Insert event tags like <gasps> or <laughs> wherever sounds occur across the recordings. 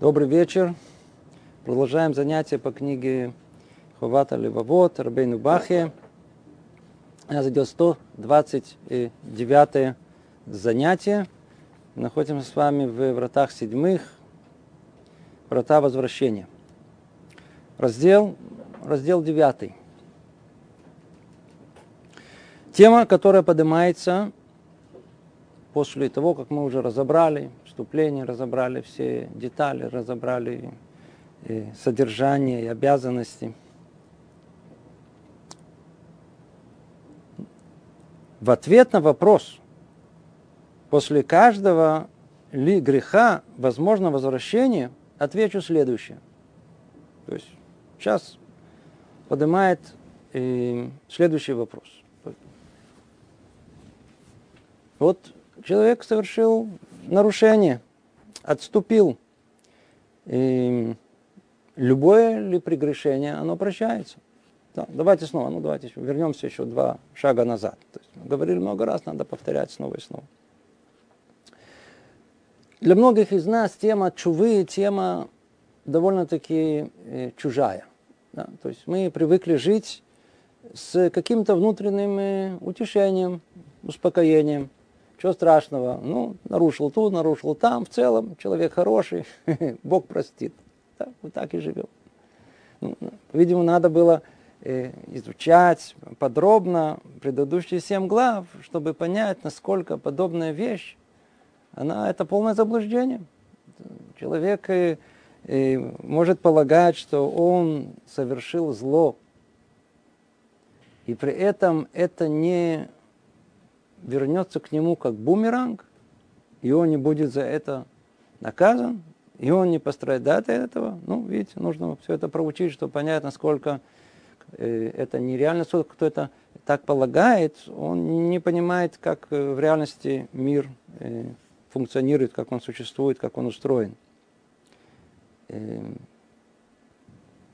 Добрый вечер. Продолжаем занятия по книге Ховата Левовод, Рабейну Бахе. У нас идет 129 занятие. Находимся с вами в вратах седьмых, врата возвращения. Раздел, раздел девятый. Тема, которая поднимается после того, как мы уже разобрали вступление, разобрали все детали, разобрали и содержание и обязанности. В ответ на вопрос, после каждого ли греха возможно возвращение, отвечу следующее. То есть сейчас поднимает и следующий вопрос. Вот человек совершил нарушение, отступил. И любое ли прегрешение, оно прощается. Да, давайте снова, ну давайте еще, вернемся еще два шага назад. То есть, говорили много раз, надо повторять снова и снова. Для многих из нас тема чувы, тема довольно-таки э, чужая. Да? То есть мы привыкли жить с каким-то внутренним э, утешением, успокоением. Что страшного? Ну, нарушил тут, нарушил там. В целом, человек хороший, <laughs> Бог простит. Да, вот так и живем. Ну, видимо, надо было э, изучать подробно предыдущие семь глав, чтобы понять, насколько подобная вещь, она это полное заблуждение. Человек э, э, может полагать, что он совершил зло, и при этом это не вернется к нему как бумеранг, и он не будет за это наказан, и он не пострадает от этого. Ну, видите, нужно все это проучить, чтобы понять, насколько э, это нереально. Кто это так полагает, он не понимает, как э, в реальности мир э, функционирует, как он существует, как он устроен.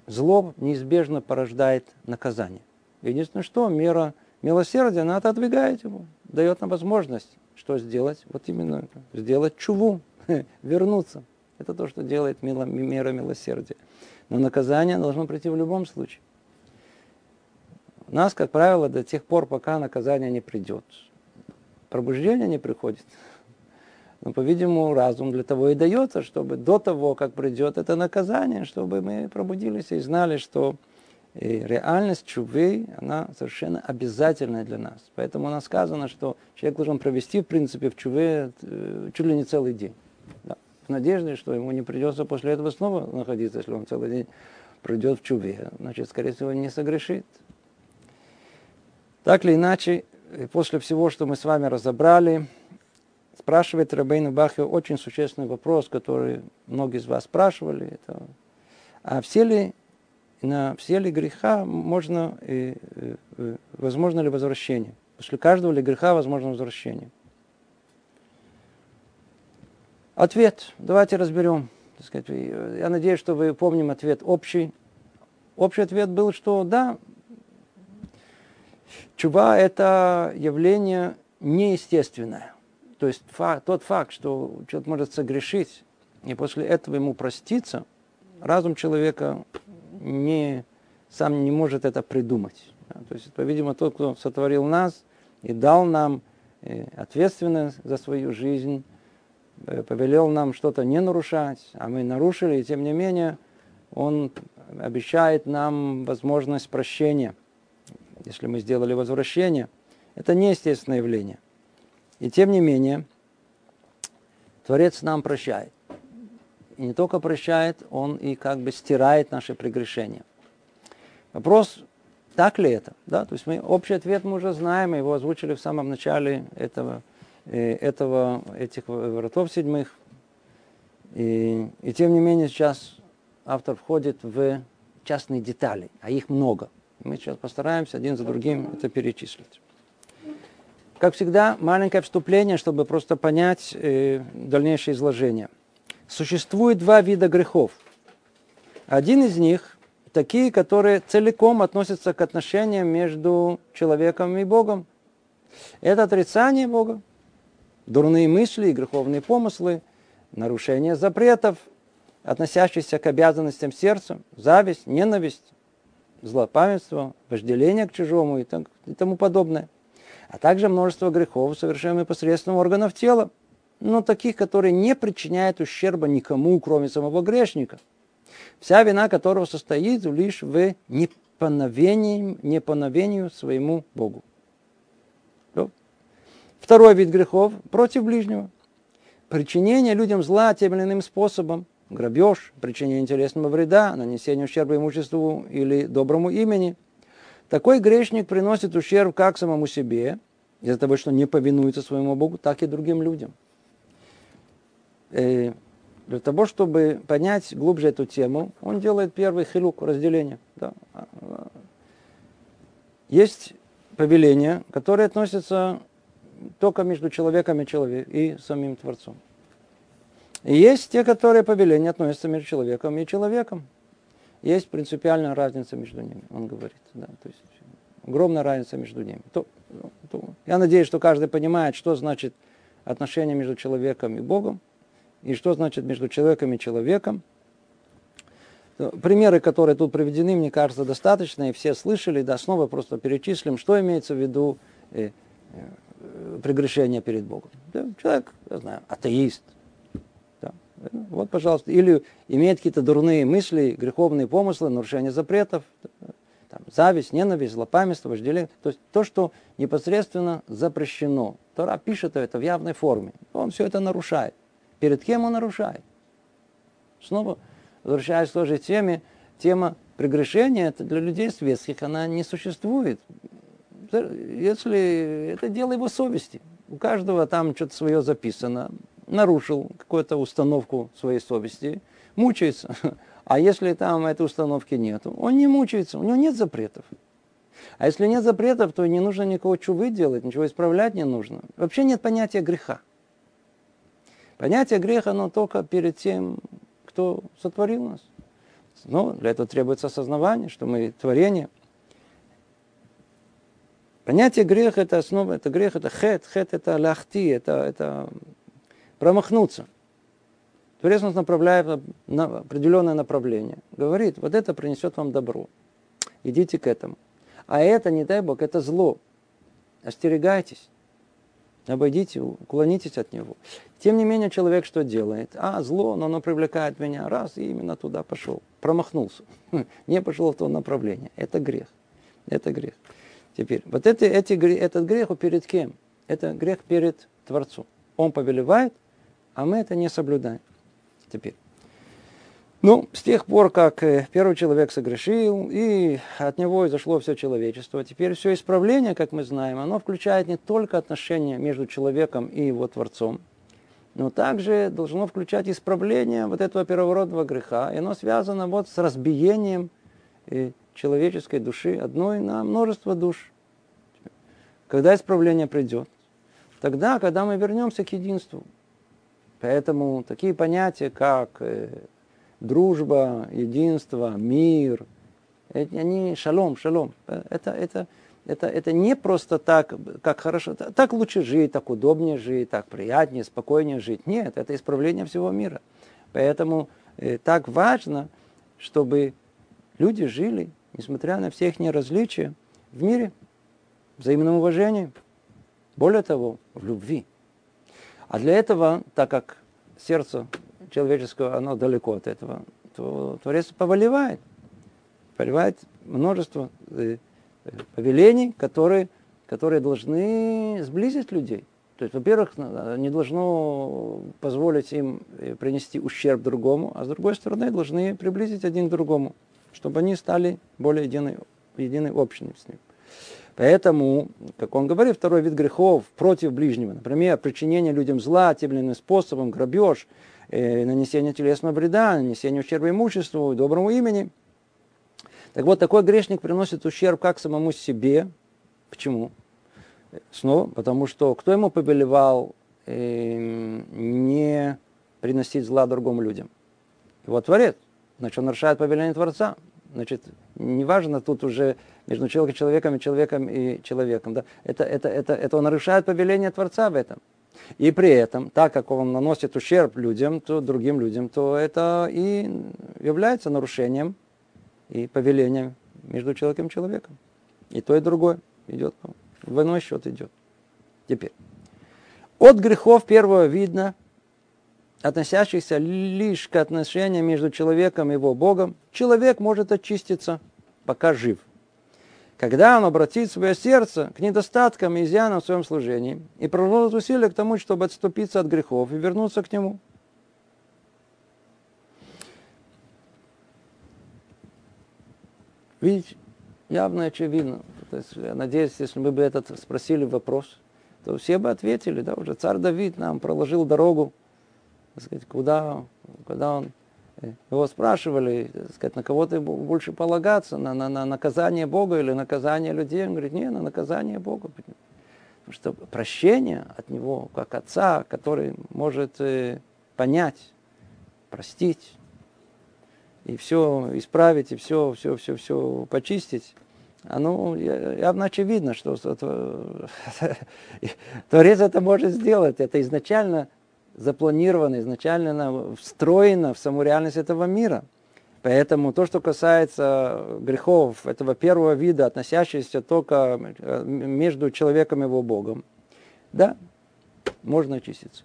Зло неизбежно порождает наказание. Единственное, что мера милосердия, она отодвигает его дает нам возможность что сделать? Вот именно это. Сделать чуву, <laughs> вернуться. Это то, что делает мило, мера милосердия. Но наказание должно прийти в любом случае. У нас, как правило, до тех пор, пока наказание не придет. Пробуждение не приходит. Но, по-видимому, разум для того и дается, чтобы до того, как придет это наказание, чтобы мы пробудились и знали, что и реальность чувы, она совершенно обязательная для нас. Поэтому у нас сказано, что человек должен провести, в принципе, в чуве э, чуть ли не целый день. Да. В надежде, что ему не придется после этого снова находиться, если он целый день пройдет в чуве. Значит, скорее всего, не согрешит. Так или иначе, после всего, что мы с вами разобрали, спрашивает Рабейну Бахио очень существенный вопрос, который многие из вас спрашивали. Это, а все ли на все ли греха можно, э, э, возможно ли возвращение. После каждого ли греха возможно возвращение. Ответ. Давайте разберем. Сказать, я надеюсь, что вы помним ответ общий. Общий ответ был, что да, чува – это явление неестественное. То есть факт, тот факт, что человек может согрешить, и после этого ему проститься, разум человека не, сам не может это придумать. То есть, по-видимому, тот, кто сотворил нас и дал нам э, ответственность за свою жизнь, э, повелел нам что-то не нарушать, а мы нарушили, и тем не менее он обещает нам возможность прощения, если мы сделали возвращение. Это неестественное явление. И тем не менее, Творец нам прощает. И не только прощает, он и как бы стирает наши прегрешения. Вопрос, так ли это? Да? То есть мы, общий ответ мы уже знаем, мы его озвучили в самом начале этого, э, этого, этих вратов седьмых. И, и тем не менее сейчас автор входит в частные детали, а их много. Мы сейчас постараемся один за другим это перечислить. Как всегда, маленькое вступление, чтобы просто понять э, дальнейшее изложение – существует два вида грехов. Один из них такие, которые целиком относятся к отношениям между человеком и Богом. Это отрицание Бога, дурные мысли и греховные помыслы, нарушение запретов, относящиеся к обязанностям сердца, зависть, ненависть, злопамятство, вожделение к чужому и, тому подобное. А также множество грехов, совершаемых посредством органов тела, но таких, которые не причиняют ущерба никому, кроме самого грешника. Вся вина которого состоит лишь в неповиновении, неповиновению своему Богу. Второй вид грехов против ближнего. Причинение людям зла тем или иным способом. Грабеж, причинение интересного вреда, нанесение ущерба имуществу или доброму имени. Такой грешник приносит ущерб как самому себе, из-за того, что не повинуется своему Богу, так и другим людям. Э, для того, чтобы понять глубже эту тему, он делает первый хилук, разделение. Да. Есть повеление, которое относится только между человеком и, человек, и самим Творцом. И есть те, которые повеления относятся между человеком и человеком. Есть принципиальная разница между ними, он говорит. Да, то есть огромная разница между ними. То, то, я надеюсь, что каждый понимает, что значит отношение между человеком и Богом, и что значит между человеком и человеком. Примеры, которые тут приведены, мне кажется, достаточно, и все слышали, да, снова просто перечислим, что имеется в виду э, э, прегрешение перед Богом. Да, человек, я знаю, атеист, да, вот, пожалуйста, или имеет какие-то дурные мысли, греховные помыслы, нарушение запретов, там, зависть, ненависть, злопамятство, вожделение, то есть то, что непосредственно запрещено. Тора пишет это в явной форме, он все это нарушает. Перед кем он нарушает? Снова возвращаясь к той же теме, тема прегрешения это для людей светских, она не существует. Если это дело его совести. У каждого там что-то свое записано, нарушил какую-то установку своей совести, мучается. <laughs> А если там этой установки нет, он не мучается, у него нет запретов. А если нет запретов, то не нужно никакого чувы делать, ничего исправлять не нужно. Вообще нет понятия греха. Понятие греха, оно только перед тем, кто сотворил нас. Но для этого требуется осознавание, что мы творение. Понятие греха это основа, это грех, это хет, хет это ляхти, это, это промахнуться. Творец нас направляет на определенное направление. Говорит, вот это принесет вам добро. Идите к этому. А это, не дай Бог, это зло. Остерегайтесь. Обойдите, уклонитесь от него. Тем не менее, человек что делает? А, зло, но оно привлекает меня. Раз, и именно туда пошел. Промахнулся. <laughs> Не пошел в то направление. Это грех. Это грех. Теперь, вот это, эти, этот грех перед кем? Это грех перед Творцом. Он повелевает, а мы это не соблюдаем. Теперь. Ну, с тех пор, как э, первый человек согрешил, и от него изошло все человечество, теперь все исправление, как мы знаем, оно включает не только отношения между человеком и его Творцом, но также должно включать исправление вот этого первородного греха, и оно связано вот с разбиением э, человеческой души одной на множество душ. Когда исправление придет? Тогда, когда мы вернемся к единству. Поэтому такие понятия, как э, дружба, единство, мир, они шалом, шалом. Это, это, это, это не просто так, как хорошо, так лучше жить, так удобнее жить, так приятнее, спокойнее жить. Нет, это исправление всего мира. Поэтому э, так важно, чтобы люди жили, несмотря на все их различия, в мире, взаимном уважении. Более того, в любви. А для этого, так как сердце человеческого, оно далеко от этого, то Творец повелевает. Повелевает множество э, повелений, которые, которые должны сблизить людей. То есть, во-первых, не должно позволить им э, принести ущерб другому, а с другой стороны, должны приблизить один к другому, чтобы они стали более единой, единой общиной с ним. Поэтому, как он говорит, второй вид грехов против ближнего, например, причинение людям зла тем или иным способом, грабеж, э, нанесение телесного вреда, нанесение ущерба имуществу доброму имени. Так вот, такой грешник приносит ущерб как самому себе. Почему? Снова, потому что кто ему повелевал э, не приносить зла другим людям? Его Творец. Значит, он нарушает повеление Творца. Значит, неважно тут уже между человеком, человеком и человеком и человеком. Да? Это, это, это, это он нарушает повеление Творца в этом. И при этом, так как он наносит ущерб людям, то другим людям, то это и является нарушением и повелением между человеком и человеком. И то, и другое идет. Двойной счет идет. Теперь. От грехов первого видно, относящихся лишь к отношениям между человеком и его Богом, человек может очиститься, пока жив – когда он обратит свое сердце к недостаткам и изъянам в своем служении и приложит усилия к тому, чтобы отступиться от грехов и вернуться к нему. Видите, явно очевидно. То есть, я надеюсь, если мы бы этот спросили вопрос, то все бы ответили, да, уже царь Давид нам проложил дорогу, так сказать, куда, куда он его спрашивали, сказать, на кого ты больше полагаться, на, на, на наказание Бога или наказание людей? Он говорит, не, на наказание Бога. Потому что прощение от него, как отца, который может э, понять, простить, и все исправить, и все, все, все, все почистить, оно явно очевидно, что <laughs> Творец это может сделать. Это изначально запланировано, изначально встроено в саму реальность этого мира. Поэтому то, что касается грехов этого первого вида, относящихся только э, между человеком и его Богом, да, можно очиститься.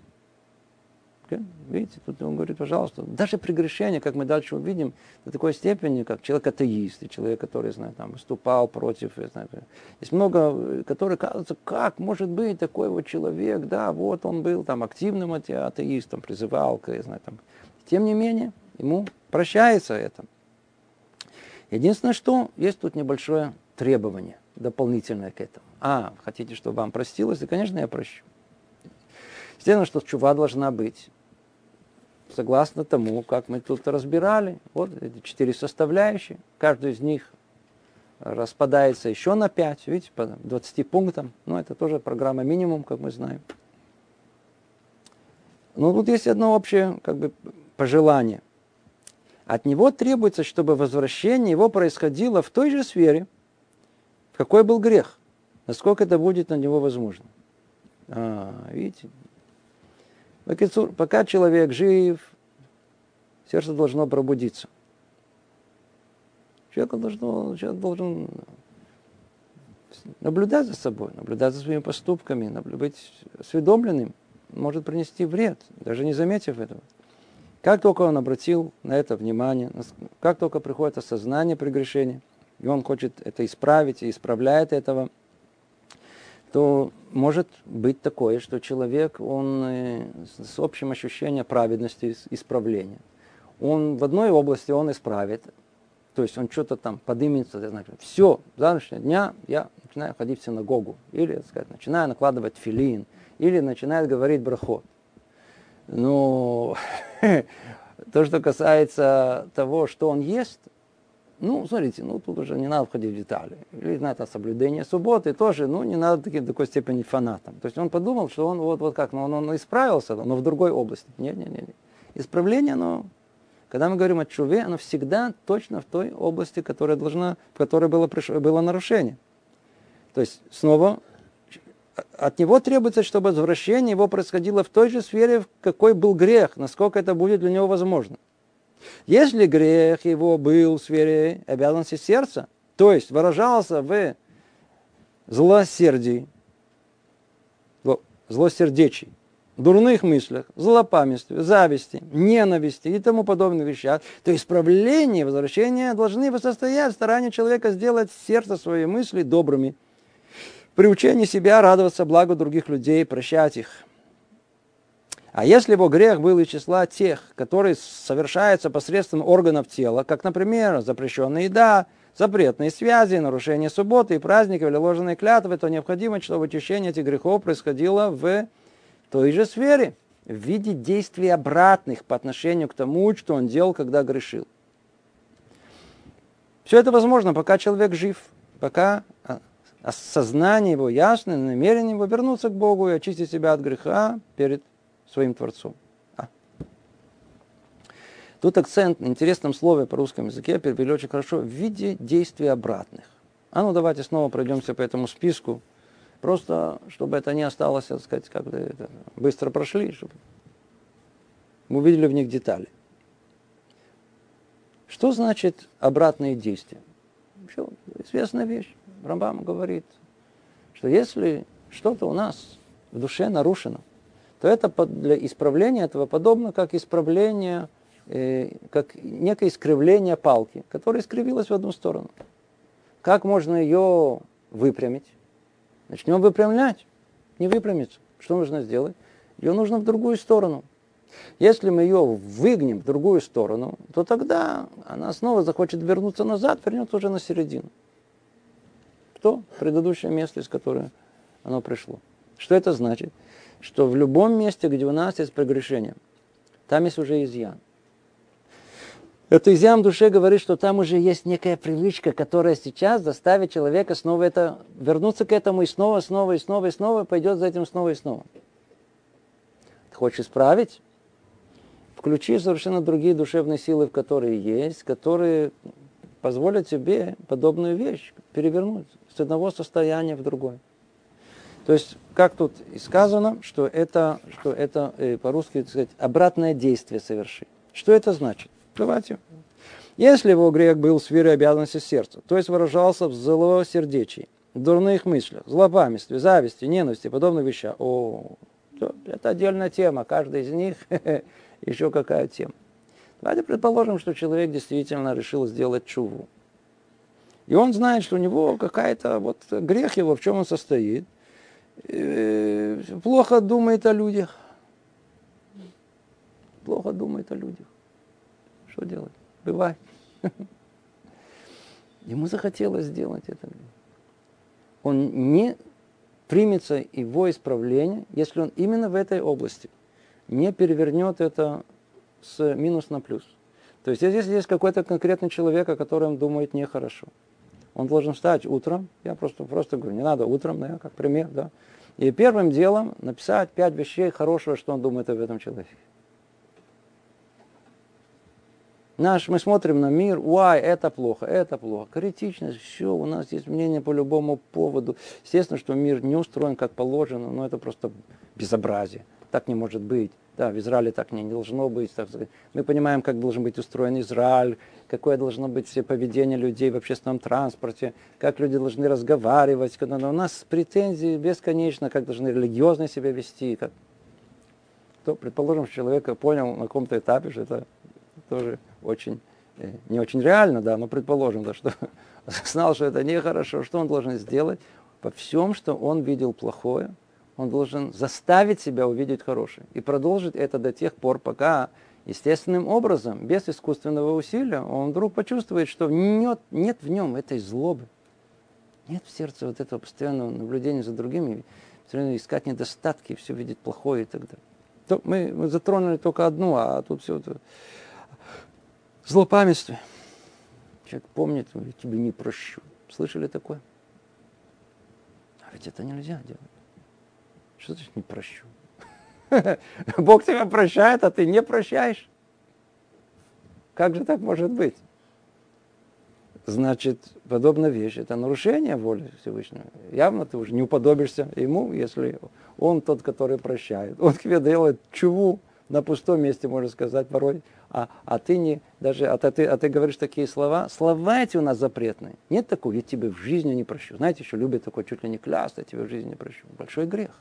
Видите, тут он говорит, пожалуйста, даже прегрешение, как мы дальше увидим, до такой степени, как человек атеист, человек, который, знаю, там, выступал против, знаю, есть много, которые кажутся, как может быть такой вот человек, да, вот он был там активным атеистом, призывал к, знаю, там. Тем не менее, ему прощается это. Единственное, что есть тут небольшое требование дополнительное к этому. А, хотите, чтобы вам простилось? И, конечно, я прощу. Естественно, что чува должна быть согласно тому, как мы тут разбирали. Вот эти четыре составляющие. Каждый из них распадается еще на 5, видите, по 20 пунктам. Но это тоже программа минимум, как мы знаем. Но тут есть одно общее как бы, пожелание. От него требуется, чтобы возвращение его происходило в той же сфере, в какой был грех. Насколько это будет на него возможно. А, видите, Пока человек жив, сердце должно пробудиться. Человек должен, человек должен наблюдать за собой, наблюдать за своими поступками, быть осведомленным, может принести вред, даже не заметив этого. Как только он обратил на это внимание, как только приходит осознание прегрешения, и он хочет это исправить и исправляет этого, то может быть такое, что человек, он э, с общим ощущением праведности, исправления, он в одной области он исправит, то есть он что-то там поднимется, значит, все, с завтрашнего дня я начинаю ходить в синагогу, или, так сказать, начинаю накладывать филин, или начинает говорить брахот. Но <laughs> то, что касается того, что он ест, ну, смотрите, ну тут уже не надо входить в детали. Или, знаете, соблюдение субботы тоже, ну, не надо таки, до такой степени фанатом. То есть он подумал, что он вот, вот как, ну, он, он исправился, но в другой области. Нет, нет, нет. Исправление, оно, когда мы говорим о чуве, оно всегда точно в той области, которая должна, в которой было, было нарушение. То есть снова от него требуется, чтобы возвращение его происходило в той же сфере, в какой был грех, насколько это будет для него возможно. Если грех его был в сфере обязанности сердца, то есть выражался в злосердии, злосердечии, дурных мыслях, злопамятстве, зависти, ненависти и тому подобных вещах, то исправление, возвращение должны состоять в старании человека сделать сердце свои мысли добрыми, приучение себя радоваться благу других людей, прощать их – а если его грех был из числа тех, которые совершаются посредством органов тела, как, например, запрещенная еда, запретные связи, нарушение субботы и праздников или ложные клятвы, то необходимо, чтобы очищение этих грехов происходило в той же сфере, в виде действий обратных по отношению к тому, что он делал, когда грешил. Все это возможно, пока человек жив, пока сознание его ясное, намерение его вернуться к Богу и очистить себя от греха перед своим Творцом. А. Тут акцент на интересном слове по русскому языке перевели очень хорошо в виде действий обратных. А ну давайте снова пройдемся по этому списку Просто, чтобы это не осталось, так сказать, как-то это, быстро прошли, чтобы мы увидели в них детали. Что значит обратные действия? Все, известная вещь. Рамбам говорит, что если что-то у нас в душе нарушено, то это для исправления этого подобно как исправление, э, как некое искривление палки, которая искривилась в одну сторону. Как можно ее выпрямить? Начнем выпрямлять. Не выпрямится. Что нужно сделать? Ее нужно в другую сторону. Если мы ее выгнем в другую сторону, то тогда она снова захочет вернуться назад, вернется уже на середину. То предыдущее место, из которого оно пришло. Что это значит? Что в любом месте, где у нас есть прегрешение, там есть уже изъян. Это изъян в душе говорит, что там уже есть некая привычка, которая сейчас заставит человека снова это, вернуться к этому и снова, снова, и снова, и снова, пойдет за этим снова и снова. Ты хочешь исправить? Включи совершенно другие душевные силы, в которые есть, которые позволят тебе подобную вещь перевернуть с одного состояния в другое. То есть, как тут и сказано, что это, что это э, по-русски сказать, обратное действие совершить. Что это значит? Давайте. Если его грех был в сфере обязанности сердца, то есть выражался в злосердечии, дурных мыслях, злопамятстве, зависти, ненависти, подобных вещах, о, это отдельная тема, каждый из них <laughs> еще какая тема. Давайте предположим, что человек действительно решил сделать чуву. И он знает, что у него какая-то вот грех его, в чем он состоит – плохо думает о людях. Плохо думает о людях. Что делать? Бывает. <laughs> Ему захотелось сделать это. Он не примется его исправления, если он именно в этой области не перевернет это с минус на плюс. То есть если есть какой-то конкретный человек, о котором думает нехорошо, он должен встать утром, я просто, просто говорю, не надо утром, да, как пример, да, и первым делом написать пять вещей хорошего, что он думает об этом человеке. Наш, мы смотрим на мир, уай, это плохо, это плохо. Критичность, все, у нас есть мнение по любому поводу. Естественно, что мир не устроен как положено, но это просто безобразие. Так не может быть. Да, в Израиле так не, не должно быть. Так. Мы понимаем, как должен быть устроен Израиль, какое должно быть все поведение людей в общественном транспорте, как люди должны разговаривать. Когда у нас претензии бесконечно, как должны религиозно себя вести. Как... То, предположим, человек понял на каком-то этапе, что это тоже очень, э, не очень реально, да, но предположим, да, что <laughs> знал, что это нехорошо, что он должен сделать? По всем, что он видел плохое, он должен заставить себя увидеть хорошее. И продолжить это до тех пор, пока естественным образом, без искусственного усилия, он вдруг почувствует, что нет, нет в нем этой злобы. Нет в сердце вот этого постоянного наблюдения за другими, постоянно искать недостатки, все видеть плохое и так далее. То мы, мы затронули только одну, а тут все это злопамятство. Человек помнит, я тебе не прощу. Слышали такое? А ведь это нельзя делать. Что значит не прощу? <laughs> Бог тебя прощает, а ты не прощаешь. Как же так может быть? Значит, подобная вещь – это нарушение воли Всевышнего. Явно ты уже не уподобишься ему, если он тот, который прощает. Он тебе делает чуву на пустом месте, можно сказать, порой. А, а ты не, даже, а ты, а ты говоришь такие слова. Слова эти у нас запретные. Нет такого, я тебе в жизни не прощу. Знаете, еще любят такое чуть ли не клясться, я тебе в жизни не прощу. Большой грех.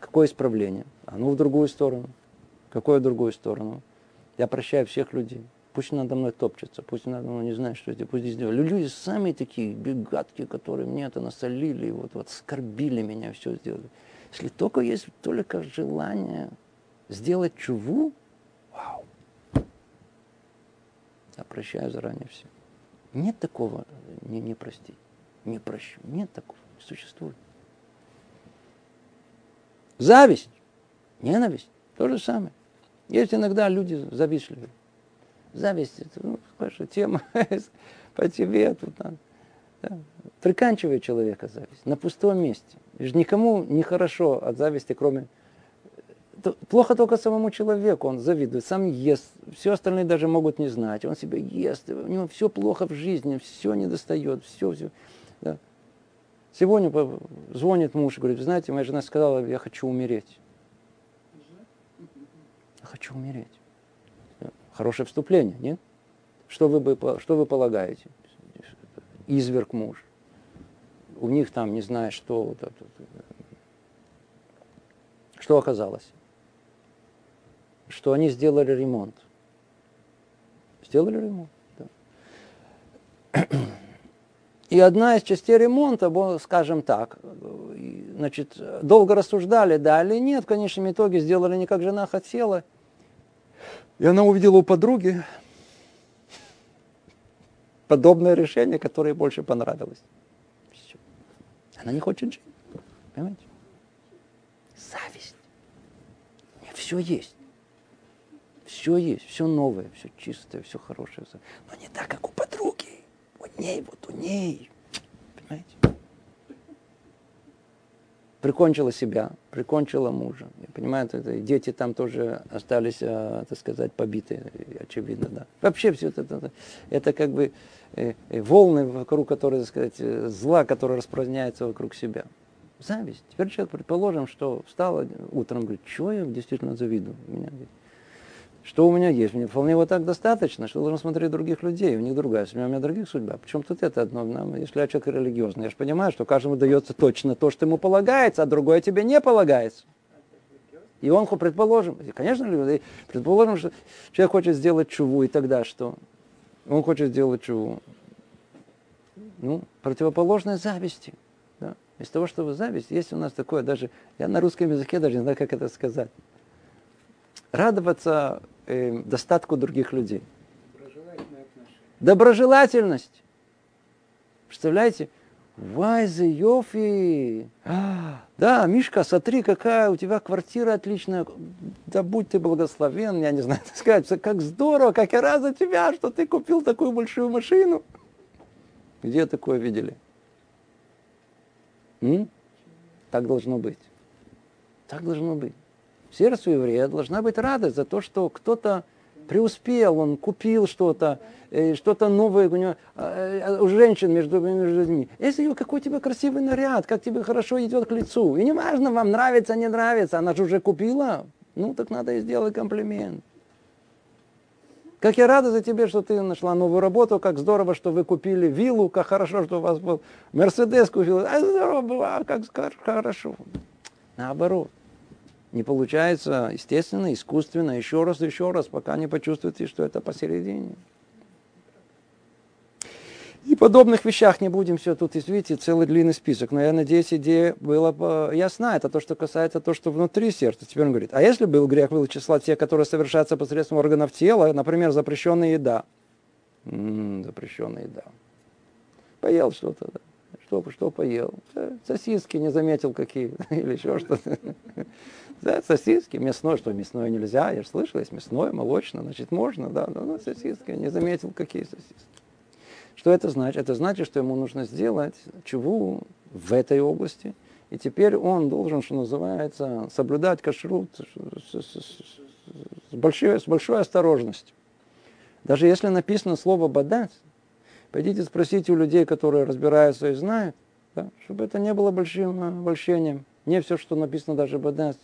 Какое исправление? А ну в другую сторону. Какое в другую сторону? Я прощаю всех людей. Пусть надо мной топчется, пусть надо мной не знаю, что это, пусть здесь делают. Люди сами такие бегатки, которые мне это насолили, вот, вот скорбили меня, все сделали. Если только есть только желание сделать чуву, вау, я прощаю заранее все. Нет такого не, не простить, не прощу. Нет такого, не существует. Зависть, ненависть, то же самое. Есть иногда люди завистливые. Зависть, это, ну, хорошо, тема <laughs> по тебе тут надо. Да. Приканчивает человека зависть на пустом месте. И никому не хорошо от зависти, кроме... Плохо только самому человеку, он завидует, сам ест, все остальные даже могут не знать, он себя ест, у него все плохо в жизни, все не достает, все, все. Да. Сегодня звонит муж и говорит, знаете, моя жена сказала, я хочу умереть. Я хочу умереть. Хорошее вступление, нет? Что вы, что вы полагаете? Изверг муж. У них там, не знаю, что. Вот это, что оказалось? Что они сделали ремонт. Сделали ремонт, да. И одна из частей ремонта, скажем так, значит, долго рассуждали, да или нет, в конечном итоге сделали не как жена хотела. И она увидела у подруги подобное решение, которое ей больше понравилось. Все. Она не хочет жить. Понимаете? Зависть. Нет, все есть. Все есть, все новое, все чистое, все хорошее. Но не так, как у подруги. У ней, вот у ней. Понимаете? Прикончила себя, прикончила мужа. Я понимаю, это, дети там тоже остались, а, так сказать, побиты, очевидно, да. Вообще все это, это, это как бы э, э, волны, вокруг которых, так сказать, зла, которое распространяется вокруг себя. Зависть. Теперь человек, предположим, что встал утром, говорит, что я действительно завидую. Меня, что у меня есть? Мне вполне вот так достаточно, что должен смотреть других людей, у них другая судьба, у меня других судьба. Причем тут это одно, если я человек религиозный, я же понимаю, что каждому дается точно то, что ему полагается, а другое тебе не полагается. И он, предположим, конечно, предположим, что человек хочет сделать чуву, и тогда что? Он хочет сделать чуву. Ну, противоположное зависти. Да? Из того, что зависть, есть у нас такое даже, я на русском языке даже не знаю, как это сказать. Радоваться э, достатку других людей. Доброжелательность. Представляете? Вай, за Йофи! А, да, Мишка, смотри, какая у тебя квартира отличная. Да будь ты благословен, я не знаю, так сказать, как здорово, как я рад за тебя, что ты купил такую большую машину. Где такое видели? М? Так должно быть. Так должно быть сердцу еврея должна быть радость за то, что кто-то преуспел, он купил что-то, э, что-то новое у него, а, э, у женщин между, между людьми. Если какой у тебя красивый наряд, как тебе хорошо идет к лицу. И не важно, вам нравится, не нравится, она же уже купила, ну так надо и сделать комплимент. Как я рада за тебя, что ты нашла новую работу, как здорово, что вы купили виллу, как хорошо, что у вас был Мерседес купил. А здорово было, как хорошо. Наоборот не получается естественно, искусственно, еще раз, еще раз, пока не почувствуете, что это посередине. И подобных вещах не будем все тут, видите, целый длинный список. Но я надеюсь, идея была ясна. Это то, что касается то, что внутри сердца. Теперь он говорит, а если был грех был числа тех, которые совершаются посредством органов тела, например, запрещенная еда. М-м, запрещенная еда. Поел что-то, да. Что, что поел? Сосиски не заметил какие. <laughs> Или еще что-то. Да, сосиски, мясное, что мясное нельзя, я же слышал, есть мясное, молочное, значит можно, да, но, но сосиски, не заметил, какие сосиски. Что это значит? Это значит, что ему нужно сделать чего в этой области, и теперь он должен, что называется, соблюдать кашрут с, большой, с большой осторожностью. Даже если написано слово «бадать», пойдите спросите у людей, которые разбираются и знают, да, чтобы это не было большим обольщением. Не все, что написано даже «бадать»,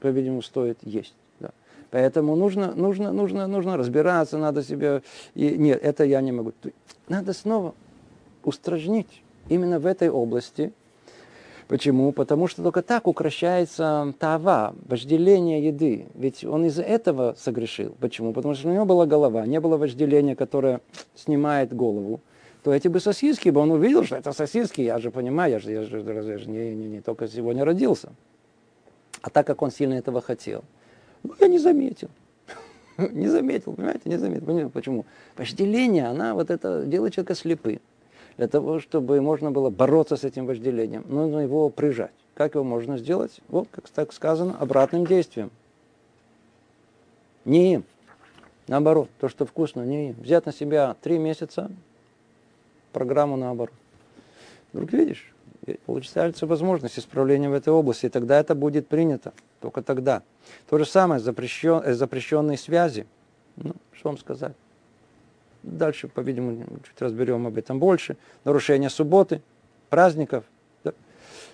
по-видимому, стоит есть. Да. Поэтому нужно, нужно, нужно, нужно разбираться, надо себе... И, нет, это я не могу. Надо снова устражнить именно в этой области. Почему? Потому что только так укращается тава, вожделение еды. Ведь он из-за этого согрешил. Почему? Потому что у него была голова, не было вожделения, которое снимает голову то эти бы сосиски бы он увидел, что это сосиски, я же понимаю, я же, я же, я же не, не, не только сегодня родился. А так как он сильно этого хотел, ну, я не заметил. <laughs> не заметил, понимаете, не заметил. Почему? Вожделение, она вот это делает человека слепым. Для того, чтобы можно было бороться с этим вожделением, нужно его прижать. Как его можно сделать? Вот, как так сказано, обратным действием. Не им. Наоборот, то, что вкусно, не им. Взять на себя три месяца программу наоборот. Вдруг видишь, получается возможность исправления в этой области, и тогда это будет принято. Только тогда. То же самое запрещен, э, запрещенные связи. Ну, что вам сказать? Дальше, по-видимому, чуть разберем об этом больше. Нарушение субботы. праздников. Да?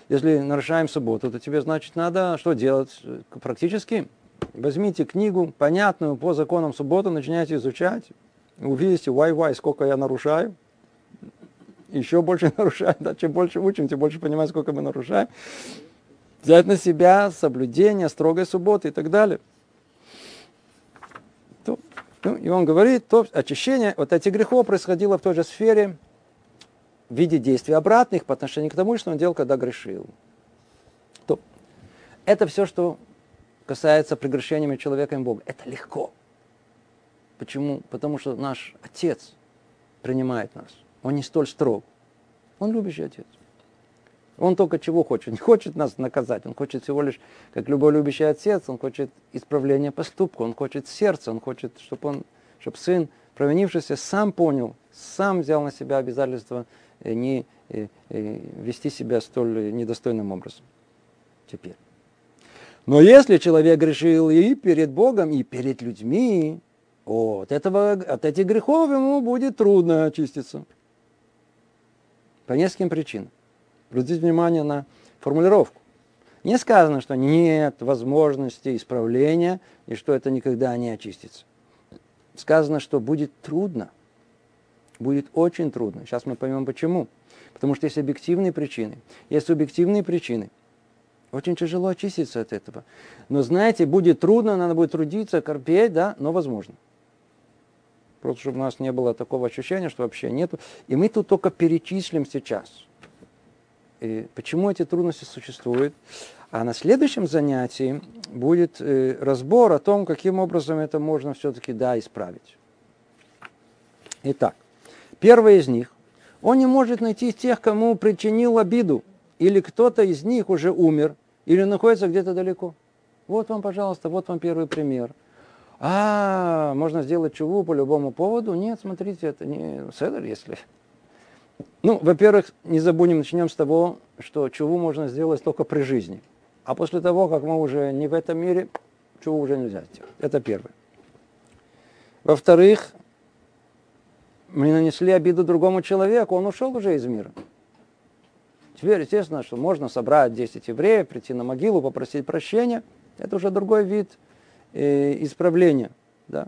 Если нарушаем субботу, то тебе, значит, надо что делать? Практически возьмите книгу, понятную по законам субботы, начинайте изучать, увидите, вай-вай, сколько я нарушаю, еще больше <laughs> нарушаю, да, чем больше учим, тем больше понимаем, сколько мы нарушаем. Взять на себя соблюдение строгой субботы и так далее. То, ну, и он говорит, то очищение вот этих грехов происходило в той же сфере, в виде действий обратных по отношению к тому, что он делал, когда грешил. То, это все, что касается прегрешениями человека и Бога. Это легко. Почему? Потому что наш Отец принимает нас. Он не столь строг. Он любящий Отец. Он только чего хочет? Не хочет нас наказать. Он хочет всего лишь, как любой любящий отец, он хочет исправления поступка, он хочет сердца, он хочет, чтобы, он, чтобы сын, провинившийся, сам понял, сам взял на себя обязательство э, не э, э, вести себя столь недостойным образом. Теперь. Но если человек грешил и перед Богом, и перед людьми, от, этого, от этих грехов ему будет трудно очиститься. По нескольким причинам. Обратите внимание на формулировку. Не сказано, что нет возможности исправления и что это никогда не очистится. Сказано, что будет трудно. Будет очень трудно. Сейчас мы поймем почему. Потому что есть объективные причины. Есть субъективные причины. Очень тяжело очиститься от этого. Но знаете, будет трудно, надо будет трудиться, корпеть, да, но возможно. Просто чтобы у нас не было такого ощущения, что вообще нету. И мы тут только перечислим сейчас. И почему эти трудности существуют. А на следующем занятии будет э, разбор о том, каким образом это можно все-таки да, исправить. Итак, первый из них. Он не может найти тех, кому причинил обиду или кто-то из них уже умер, или находится где-то далеко. Вот вам, пожалуйста, вот вам первый пример. А, можно сделать чуву по любому поводу? Нет, смотрите, это не седер, если... Ну, во-первых, не забудем, начнем с того, что чуву можно сделать только при жизни. А после того, как мы уже не в этом мире, чуву уже нельзя сделать. Это первое. Во-вторых, мы нанесли обиду другому человеку, он ушел уже из мира. Теперь, естественно, что можно собрать 10 евреев, прийти на могилу, попросить прощения. Это уже другой вид э, исправления. Да.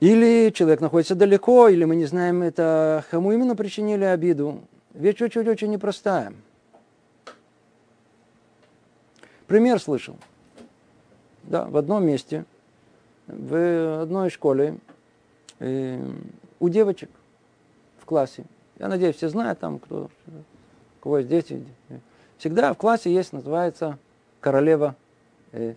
Или человек находится далеко, или мы не знаем, это кому именно причинили обиду. Вещь очень-очень непростая. Пример слышал. Да, в одном месте, в одной школе, э, у девочек в классе я надеюсь, все знают там, кто, у кого есть дети. Всегда в классе есть, называется королева, э,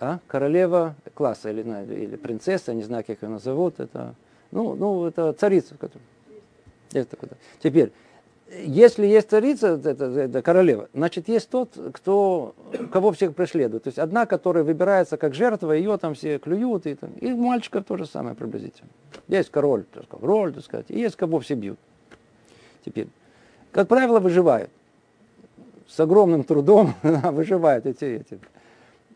а? королева класса или, или принцесса, не знаю, как ее назовут. Это, ну, ну, это царица. Которая, есть такое. Теперь, если есть царица, это, это королева, значит, есть тот, кто, кого всех преследует. То есть одна, которая выбирается как жертва, ее там все клюют, и, там, и мальчиков то же самое приблизительно. Есть король, так сказать, король, так сказать, и есть кого все бьют теперь, как правило, выживают. С огромным трудом <laughs> выживают эти, эти.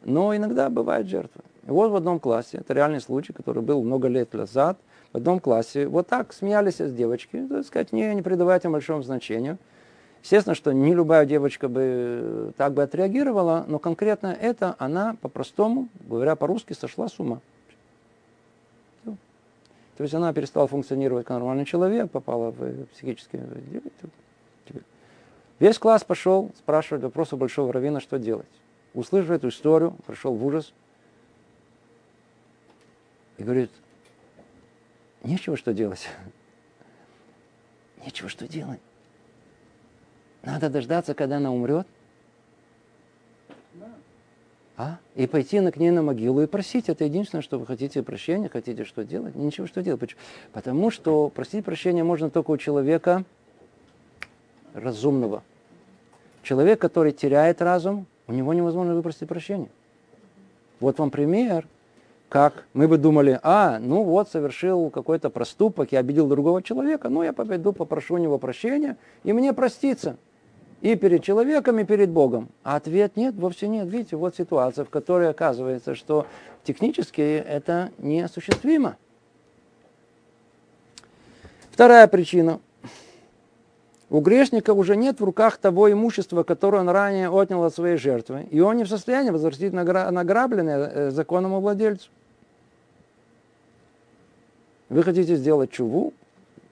Но иногда бывают жертвы. И вот в одном классе, это реальный случай, который был много лет назад, в одном классе вот так смеялись с девочки, так сказать, не, не придавая этим большому значению. Естественно, что не любая девочка бы так бы отреагировала, но конкретно это она по-простому, говоря по-русски, сошла с ума. То есть она перестала функционировать как нормальный человек, попала в психические... Весь класс пошел спрашивать вопрос у большого равина, что делать. Услышав эту историю, пришел в ужас и говорит, нечего что делать. Нечего что делать. Надо дождаться, когда она умрет, а? И пойти на, к ней на могилу и просить. Это единственное, что вы хотите прощения, хотите что делать. Ничего что делать. Почему? Потому что просить прощения можно только у человека разумного. Человек, который теряет разум, у него невозможно выпросить прощения. Вот вам пример, как мы бы думали, а, ну вот, совершил какой-то проступок, я обидел другого человека, ну я пойду попрошу у него прощения, и мне проститься и перед человеком, и перед Богом. А ответ нет, вовсе нет. Видите, вот ситуация, в которой оказывается, что технически это неосуществимо. Вторая причина. У грешника уже нет в руках того имущества, которое он ранее отнял от своей жертвы, и он не в состоянии возвратить награбленное э, законному владельцу. Вы хотите сделать чуву,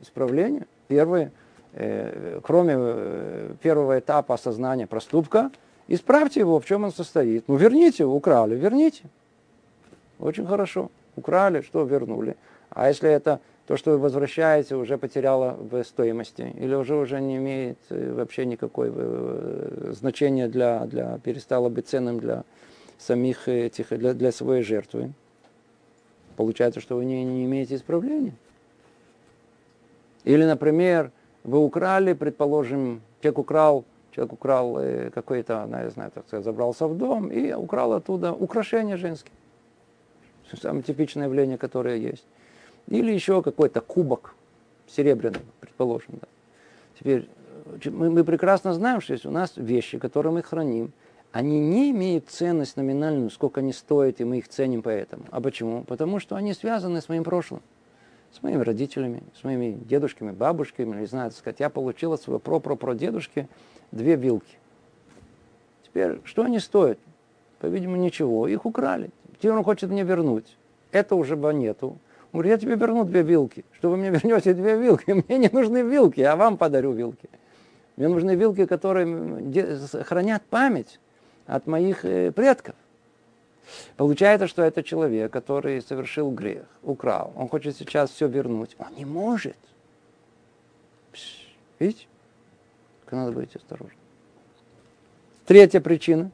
исправление, первое, э, кроме э, первого этапа осознания проступка, исправьте его, в чем он состоит. Ну, верните, украли, верните. Очень хорошо. Украли, что вернули. А если это то, что вы возвращаете, уже потеряло в стоимости, или уже уже не имеет э, вообще никакой э, значения для, для перестало быть ценным для самих этих, для, для своей жертвы. Получается, что вы не, не имеете исправления. Или, например, вы украли, предположим, человек украл, человек украл э, какой-то, ну, я знаю, так сказать, забрался в дом и украл оттуда украшения женские. Самое типичное явление, которое есть. Или еще какой-то кубок серебряный, предположим. Да. Теперь мы, мы прекрасно знаем, что есть у нас вещи, которые мы храним, они не имеют ценность номинальную, сколько они стоят, и мы их ценим поэтому. А почему? Потому что они связаны с моим прошлым, с моими родителями, с моими дедушками, бабушками, не знаю, так сказать. Я получил от своего про-про-про-дедушки две вилки. Теперь, что они стоят? По-видимому, ничего. Их украли. Теперь он хочет мне вернуть. Это уже нету. Он говорит, я тебе верну две вилки. Что вы мне <laughs> вернете две вилки? Мне не нужны вилки, я вам подарю вилки. Мне нужны вилки, которые хранят память от моих э, предков. Получается, что это человек, который совершил грех, украл. Он хочет сейчас все вернуть. Он не может. Видите? Как надо быть осторожным. Третья причина.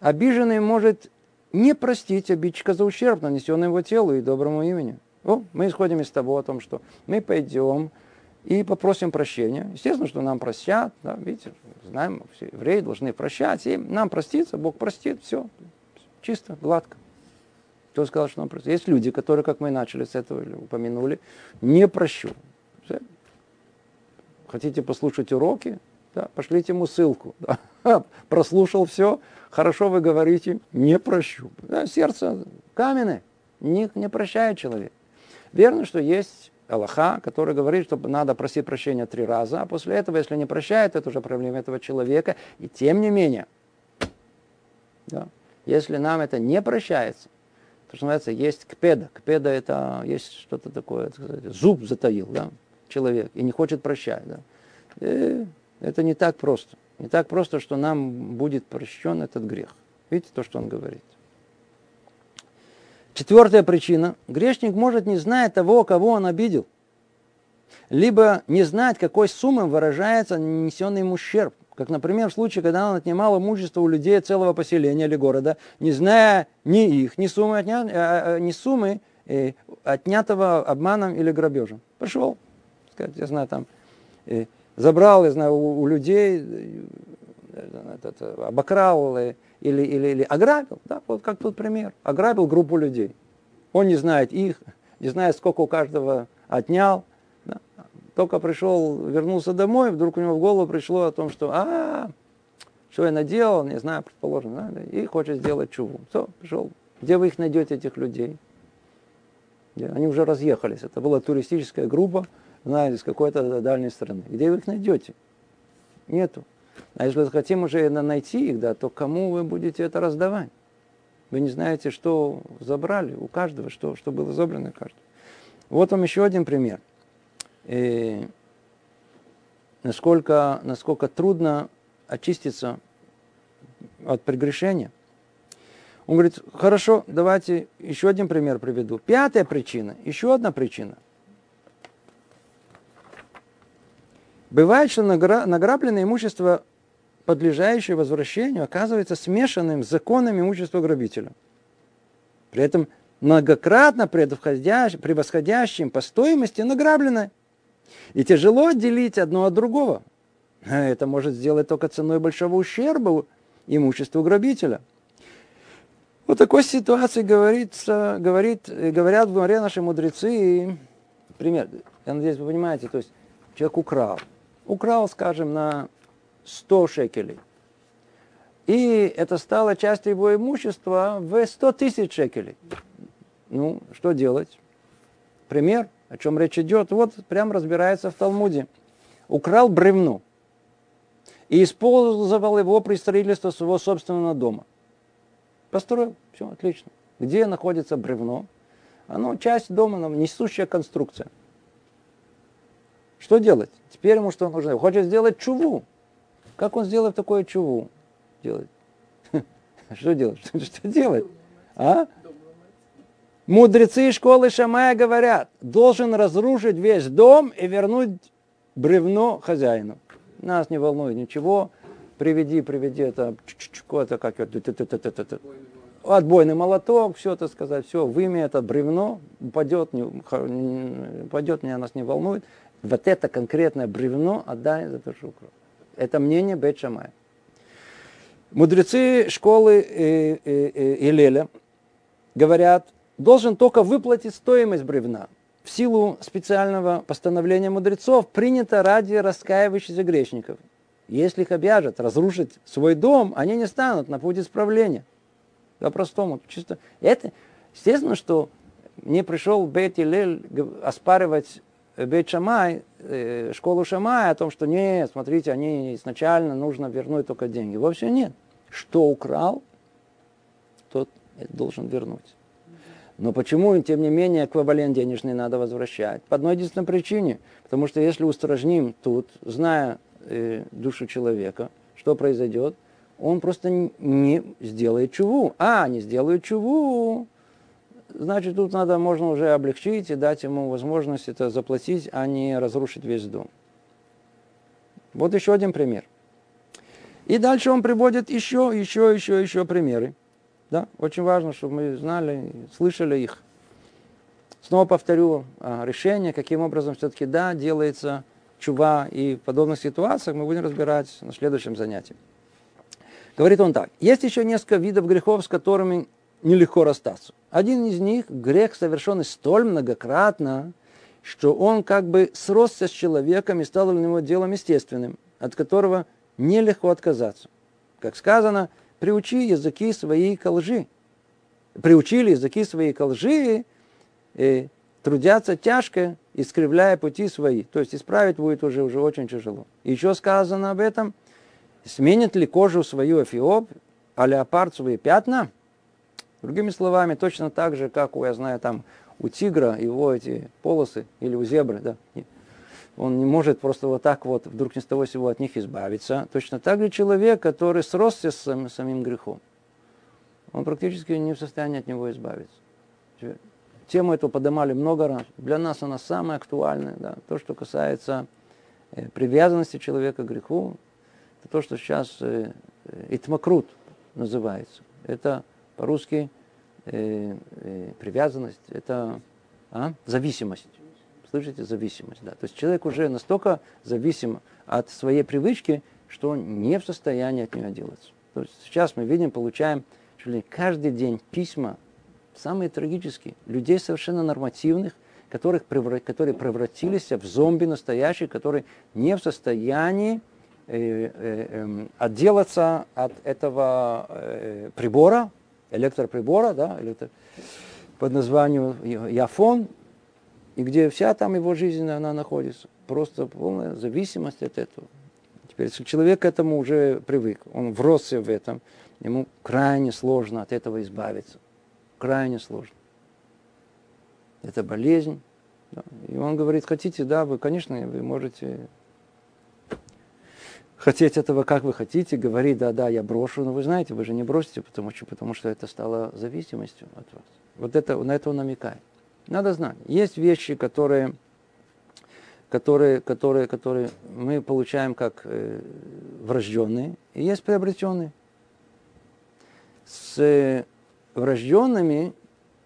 Обиженный может не простить обидчика за ущерб, нанесенный его телу и доброму имени. Ну, мы исходим из того, о том, что мы пойдем и попросим прощения. Естественно, что нам простят, да, видите, знаем, все евреи должны прощать, и нам проститься, Бог простит, все, чисто, гладко. Кто сказал, что нам простит? Есть люди, которые, как мы начали с этого, упомянули, не прощу. Хотите послушать уроки? Да, пошлите ему ссылку. <laughs> Да. Прослушал все, хорошо вы говорите, не прощу. Да, сердце каменное, не, не прощает человек. Верно, что есть Аллаха, который говорит, что надо просить прощения три раза, а после этого, если не прощает, это уже проблема этого человека. И тем не менее, да, если нам это не прощается, то, что называется, есть кпеда. Кпеда это есть что-то такое, сказать, зуб затаил, да, человек, и не хочет прощать. Да. И это не так просто. Не так просто, что нам будет прощен этот грех. Видите то, что он говорит? Четвертая причина. Грешник может не знать того, кого он обидел. Либо не знать, какой суммой выражается нанесенный ему ущерб. Как, например, в случае, когда он отнимал имущество у людей целого поселения или города, не зная ни их, ни суммы, отня... А, а, ни суммы э, отнятого обманом или грабежем. Пошел, сказать, я знаю, там, э, забрал, я знаю, у, людей, э, обокрал, э, или, или, или ограбил, да, вот как тут пример, ограбил группу людей. Он не знает их, не знает, сколько у каждого отнял. Да. Только пришел, вернулся домой, вдруг у него в голову пришло о том, что а, что я наделал, не знаю, предположим, да, и хочет сделать чуву. Все, пришел. Где вы их найдете, этих людей? Они уже разъехались. Это была туристическая группа, знаете, с какой-то дальней страны. Где вы их найдете? Нету. А если хотим уже найти их, да, то кому вы будете это раздавать? Вы не знаете, что забрали у каждого, что, что было забрано каждого. Вот вам еще один пример. И насколько, насколько трудно очиститься от прегрешения. Он говорит, хорошо, давайте еще один пример приведу. Пятая причина, еще одна причина – Бывает, что награбленное имущество, подлежащее возвращению, оказывается смешанным с законами имущества грабителя. При этом многократно превосходящим по стоимости награбленное. И тяжело отделить одно от другого. Это может сделать только ценой большого ущерба имуществу грабителя. Вот такой ситуации говорится, говорит, говорят в море наши мудрецы. Пример. Я надеюсь, вы понимаете, то есть человек украл украл, скажем, на 100 шекелей. И это стало частью его имущества в 100 тысяч шекелей. Ну, что делать? Пример, о чем речь идет, вот прям разбирается в Талмуде. Украл бревно. и использовал его при строительстве своего собственного дома. Построил, все, отлично. Где находится бревно? Оно часть дома, несущая конструкция. Что делать? Теперь ему что нужно? Хочет сделать чуву. Как он сделает такое чуву? Делать? <laughs> Что делать? <laughs> Что делать? А? Мудрецы школы Шамая говорят, должен разрушить весь дом и вернуть бревно хозяину. Нас не волнует ничего. Приведи, приведи это, это как это, отбойный молоток, все это сказать, все, выми это бревно, упадет, не, упадет, меня нас не волнует. Вот это конкретное бревно отдай за что украл. Это мнение Бет Шамая. Мудрецы школы э, э, э, Илеля говорят, должен только выплатить стоимость бревна. В силу специального постановления мудрецов принято ради раскаивающихся грешников. Если их обяжут разрушить свой дом, они не станут на путь исправления. По-простому. Чисто. Это, естественно, что мне пришел Бет Илель оспаривать Бет Шамай, э, школу Шамай о том, что нет, смотрите, они изначально нужно вернуть только деньги. Вовсе нет. Что украл, тот должен вернуть. Но почему, тем не менее, эквивалент денежный надо возвращать? По одной единственной причине. Потому что если устражним тут, зная э, душу человека, что произойдет? Он просто не сделает чуву. А, не сделает чуву. Значит, тут надо, можно уже облегчить и дать ему возможность это заплатить, а не разрушить весь дом. Вот еще один пример. И дальше он приводит еще, еще, еще, еще примеры. Да? Очень важно, чтобы мы знали, слышали их. Снова повторю а, решение, каким образом все-таки да, делается чува и в подобных ситуациях мы будем разбирать на следующем занятии. Говорит он так. Есть еще несколько видов грехов, с которыми нелегко расстаться. Один из них – грех, совершенный столь многократно, что он как бы сросся с человеком и стал для него делом естественным, от которого нелегко отказаться. Как сказано, приучи языки свои к лжи. Приучили языки свои к лжи, и трудятся тяжко, искривляя пути свои. То есть исправить будет уже, уже очень тяжело. Еще сказано об этом, сменит ли кожу свою эфиоп, а леопард свои пятна? Другими словами, точно так же, как у, я знаю, там, у тигра его эти полосы, или у зебры, да, он не может просто вот так вот вдруг ни с того всего от них избавиться. Точно так же человек, который сросся с самим, самим грехом, он практически не в состоянии от него избавиться. Тему эту поднимали много раз. Для нас она самая актуальная. Да. То, что касается э, привязанности человека к греху, это то, что сейчас э, э, итмакрут называется. Это по-русски э, э, привязанность, это а, зависимость. Слышите, зависимость. Да. То есть человек уже настолько зависим от своей привычки, что не в состоянии от нее отделаться. То есть сейчас мы видим, получаем что каждый день письма, самые трагические, людей совершенно нормативных, которых, которые превратились в зомби настоящие, которые не в состоянии э, э, э, отделаться от этого э, прибора, электроприбора, да, электро... под названием Яфон, и где вся там его жизнь она находится. Просто полная зависимость от этого. Теперь, если человек к этому уже привык, он вросся в этом, ему крайне сложно от этого избавиться. Крайне сложно. Это болезнь. Да. И он говорит, хотите, да, вы, конечно, вы можете хотеть этого, как вы хотите, говорить, да, да, я брошу, но вы знаете, вы же не бросите, потому что, потому что это стало зависимостью от вас. Вот это, на это он намекает. Надо знать. Есть вещи, которые, которые, которые, которые мы получаем как э, врожденные, и есть приобретенные. С э, врожденными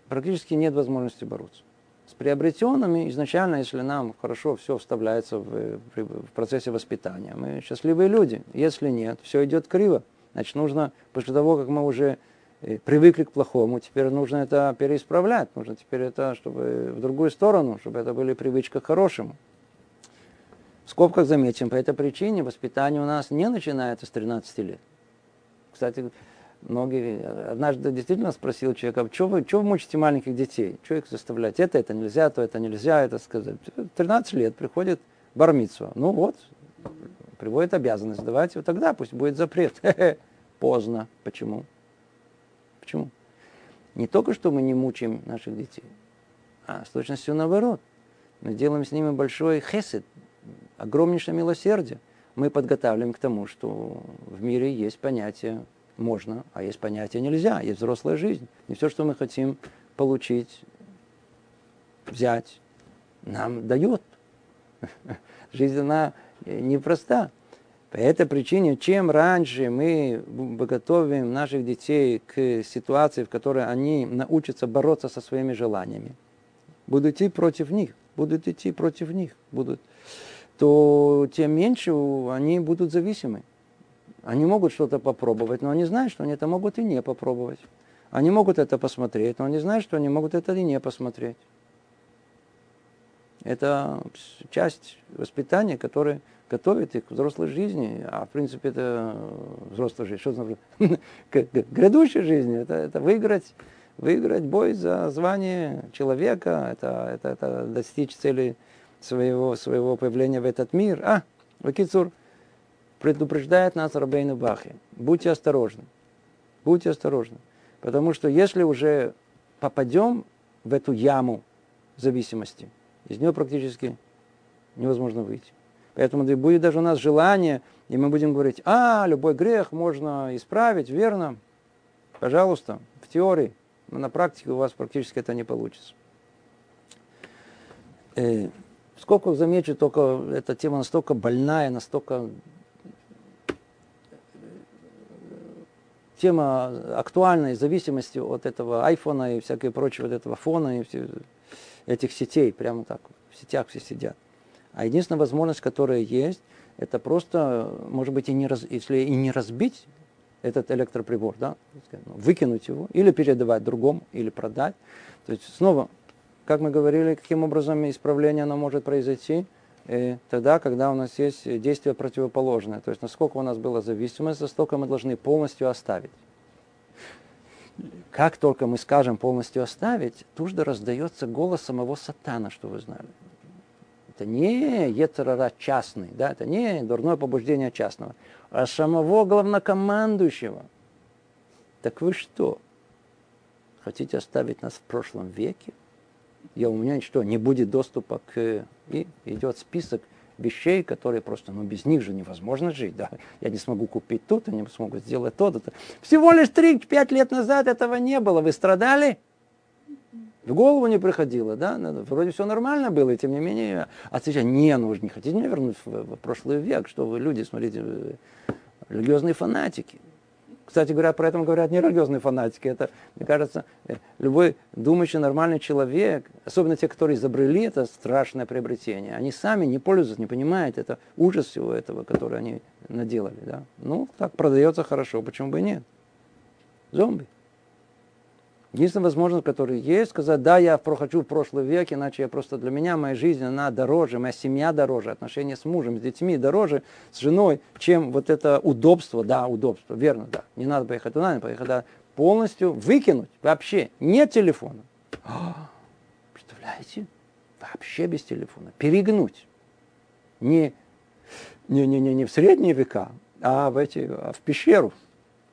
практически нет возможности бороться. С приобретенными изначально, если нам хорошо все вставляется в, в процессе воспитания, мы счастливые люди. Если нет, все идет криво. Значит, нужно, после того, как мы уже привыкли к плохому, теперь нужно это переисправлять, нужно теперь это, чтобы в другую сторону, чтобы это были привычки к хорошему. В скобках заметим, по этой причине воспитание у нас не начинается с 13 лет. Кстати, многие, однажды действительно спросил человека, а что вы, что вы мучите маленьких детей? Что их заставлять? Это, это нельзя, то это нельзя, это сказать. 13 лет приходит бармитсва. Ну вот, приводит обязанность, давайте вот тогда пусть будет запрет. <laughs> Поздно. Почему? Почему? Не только что мы не мучаем наших детей, а с точностью наоборот. Мы делаем с ними большой хесед, огромнейшее милосердие. Мы подготавливаем к тому, что в мире есть понятие можно, а есть понятие нельзя, есть взрослая жизнь. Не все, что мы хотим получить, взять, нам дает. <laughs> Жизнь, она непроста. По этой причине, чем раньше мы готовим наших детей к ситуации, в которой они научатся бороться со своими желаниями, будут идти против них, будут идти против них, будут, то тем меньше они будут зависимы. Они могут что-то попробовать, но они знают, что они это могут и не попробовать. Они могут это посмотреть, но они знают, что они могут это и не посмотреть. Это часть воспитания, которая готовит их к взрослой жизни, а в принципе это взрослая жизнь, что значит? <laughs> к грядущей жизни, это, это выиграть, выиграть бой за звание человека, это, это, это достичь цели своего, своего появления в этот мир. А, Вакицур предупреждает нас Рабейну Бахи, будьте осторожны, будьте осторожны, потому что если уже попадем в эту яму зависимости, из нее практически невозможно выйти. Поэтому будет даже у нас желание, и мы будем говорить, а, любой грех можно исправить, верно? Пожалуйста, в теории, но на практике у вас практически это не получится. Э, сколько замечу, только эта тема настолько больная, настолько тема актуальная в зависимости от этого айфона и всякое прочее, вот этого фона и этих сетей, прямо так, в сетях все сидят. А единственная возможность, которая есть, это просто, может быть, и не раз, если и не разбить этот электроприбор, да, выкинуть его, или передавать другому, или продать. То есть снова, как мы говорили, каким образом исправление оно может произойти, тогда, когда у нас есть действие противоположное. То есть насколько у нас была зависимость, настолько мы должны полностью оставить. Как только мы скажем полностью оставить, тут же раздается голос самого сатана, что вы знали. Это не Ецерара частный, да, это не дурное побуждение частного, а самого главнокомандующего. Так вы что, хотите оставить нас в прошлом веке? Я у меня что, не будет доступа к... И идет список вещей, которые просто, ну, без них же невозможно жить, да. Я не смогу купить тут, я не смогу сделать то, то. Всего лишь 3-5 лет назад этого не было. Вы страдали? В голову не приходило, да? Вроде все нормально было, и тем не менее, а сейчас, не, ну вы же не хотите меня вернуть в, в прошлый век, что вы люди, смотрите, религиозные фанатики. Кстати говоря, про это говорят не религиозные фанатики. Это, мне кажется, э, любой думающий нормальный человек, особенно те, которые изобрели это страшное приобретение, они сами не пользуются, не понимают, это ужас всего этого, который они наделали. Да? Ну, так продается хорошо, почему бы и нет? Зомби. Единственная возможность, которая есть, сказать, да, я прохожу в прошлый век, иначе я просто для меня моя жизнь, она дороже, моя семья дороже, отношения с мужем, с детьми дороже, с женой, чем вот это удобство, да, удобство, верно, да. Не надо поехать туда, не поехать туда. Полностью выкинуть, вообще, нет телефона. А, <gasps> представляете? Вообще без телефона. Перегнуть. Не, не, не, не, не в средние века, а в, эти, а в пещеру.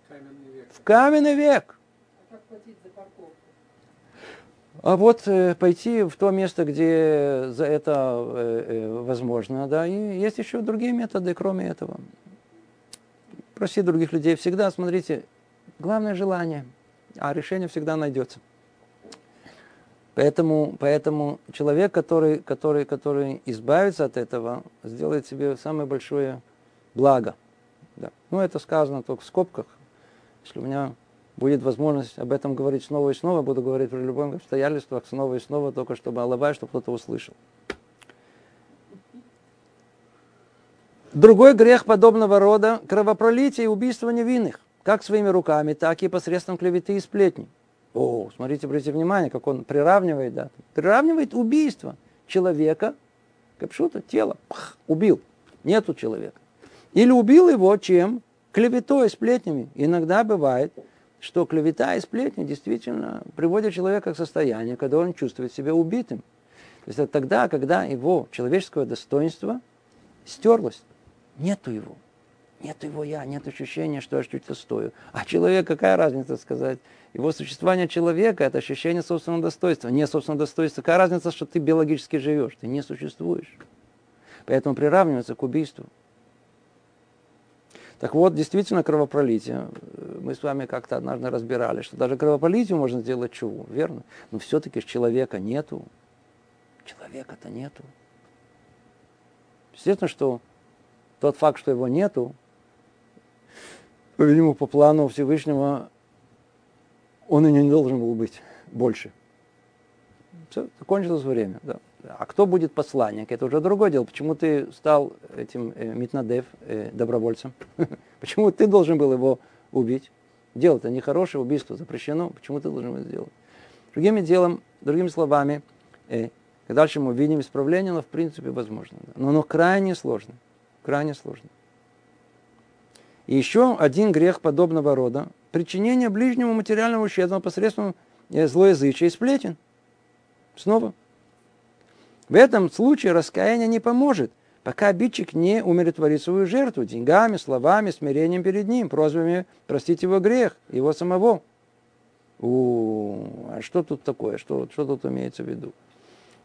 Каменный век. В каменный век. А вот э, пойти в то место, где за это э, э, возможно, да, и есть еще другие методы, кроме этого. Просить других людей всегда, смотрите, главное желание, а решение всегда найдется. Поэтому, поэтому человек, который, который, который избавится от этого, сделает себе самое большое благо. Да. Ну, это сказано только в скобках. Если у меня будет возможность об этом говорить снова и снова, буду говорить при любом обстоятельствах снова и снова, только чтобы Аллавай, чтобы кто-то услышал. Другой грех подобного рода – кровопролитие и убийство невинных, как своими руками, так и посредством клеветы и сплетни. О, смотрите, обратите внимание, как он приравнивает, да, приравнивает убийство человека, что-то, тело, пах, убил, нету человека. Или убил его чем? Клеветой, сплетнями. Иногда бывает, что клевета и сплетни действительно приводят человека к состоянию, когда он чувствует себя убитым. То есть это тогда, когда его человеческое достоинство стерлось. Нету его. Нет его я, нет ощущения, что я что-то стою. А человек, какая разница сказать? Его существование человека – это ощущение собственного достоинства. Не собственного достоинства. Какая разница, что ты биологически живешь? Ты не существуешь. Поэтому приравнивается к убийству. Так вот, действительно, кровопролитие. Мы с вами как-то однажды разбирали, что даже кровопролитию можно сделать чуву, верно? Но все-таки человека нету. Человека-то нету. Естественно, что тот факт, что его нету, по-видимому, по плану Всевышнего, он и не должен был быть больше. Все, закончилось время. Да. А кто будет посланник? Это уже другое дело. Почему ты стал этим э, Митнадев, э, добровольцем? <laughs> Почему ты должен был его убить? Дело-то нехорошее, убийство запрещено. Почему ты должен его сделать? Другими делом, другими словами, э, дальше мы видим исправление, но в принципе возможно. Да. Но оно крайне сложно. Крайне сложно. И еще один грех подобного рода – причинение ближнему материального ущерба посредством э, злоязычия и сплетен. Снова. В этом случае раскаяние не поможет, пока обидчик не умиротворит свою жертву деньгами, словами, смирением перед ним, просьбами простить его грех, его самого. У, а что тут такое? Что, что тут имеется в виду?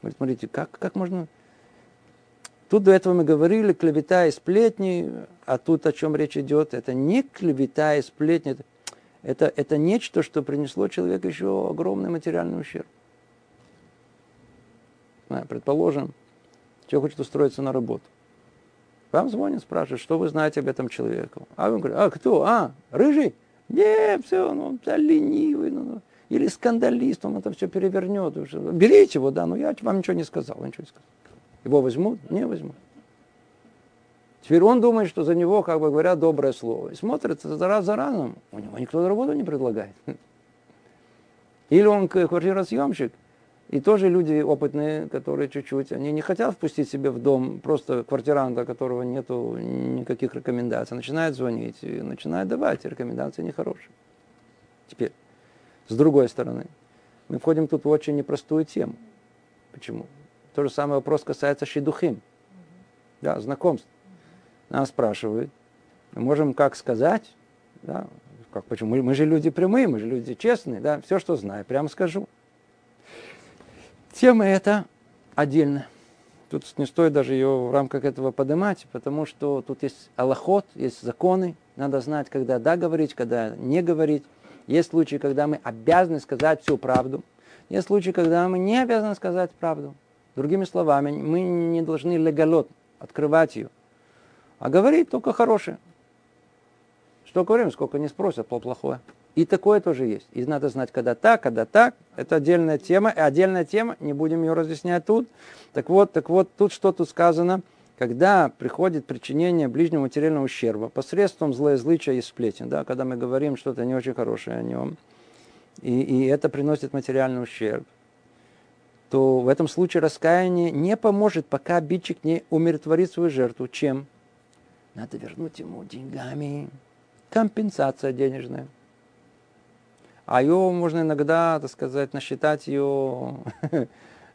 Говорит, смотрите, как, как можно Тут до этого мы говорили клевета и сплетни, а тут о чем речь идет, это не клевета и сплетни, это, это, это нечто, что принесло человеку еще огромный материальный ущерб. Предположим, человек хочет устроиться на работу. Вам звонят, спрашивают, что вы знаете об этом человеке. А вы говорите, а кто? А, рыжий? Не, все, ну, да, ленивый. Ну, ну. Или скандалист, он это все перевернет. Берите его, да, но я вам ничего не сказал. Ничего не сказал. Его возьмут? Не возьмут. Теперь он думает, что за него, как бы говоря, доброе слово. И смотрит раз за разом. У него никто работу не предлагает. <laughs> Или он квартиросъемщик. И тоже люди опытные, которые чуть-чуть, они не хотят впустить себе в дом просто квартиранта, которого нету никаких рекомендаций. Начинают звонить и начинают давать рекомендации нехорошие. Теперь, с другой стороны, мы входим тут в очень непростую тему. Почему? То же самое вопрос касается шидухим. Да, знакомств. Нас спрашивают, мы можем как сказать, да, как, почему? Мы, мы же люди прямые, мы же люди честные, да, все, что знаю, прямо скажу. Тема эта отдельная. Тут не стоит даже ее в рамках этого поднимать, потому что тут есть аллахот, есть законы, надо знать, когда да говорить, когда не говорить. Есть случаи, когда мы обязаны сказать всю правду. Есть случаи, когда мы не обязаны сказать правду. Другими словами, мы не должны легалот, открывать ее, а говорить только хорошее. Что говорим, сколько не спросят, плохое. И такое тоже есть. И надо знать, когда так, когда так. Это отдельная тема. И отдельная тема, не будем ее разъяснять тут. Так вот, так вот, тут что тут сказано. Когда приходит причинение ближнего материального ущерба посредством злоязлычия и сплетен, да, когда мы говорим что-то не очень хорошее о нем, и, и это приносит материальный ущерб, то в этом случае раскаяние не поможет, пока обидчик не умиротворит свою жертву. Чем? Надо вернуть ему деньгами. Компенсация денежная. А ее можно иногда, так сказать, насчитать ее, <laughs>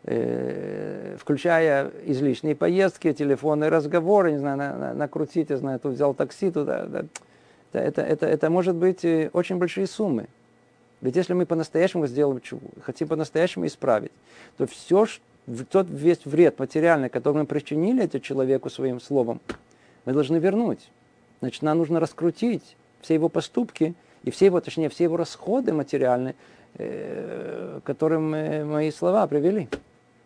э, включая излишние поездки, телефонные разговоры, не знаю, накрутить, я знаю, тут взял такси, туда. Да. Это, это, это может быть э, очень большие суммы. Ведь если мы по-настоящему сделаем чуву, хотим по-настоящему исправить, то все, тот весь вред материальный, который мы причинили этому человеку своим словом, мы должны вернуть. Значит, нам нужно раскрутить все его поступки и все его, точнее, все его расходы материальные, э, которым мои слова привели,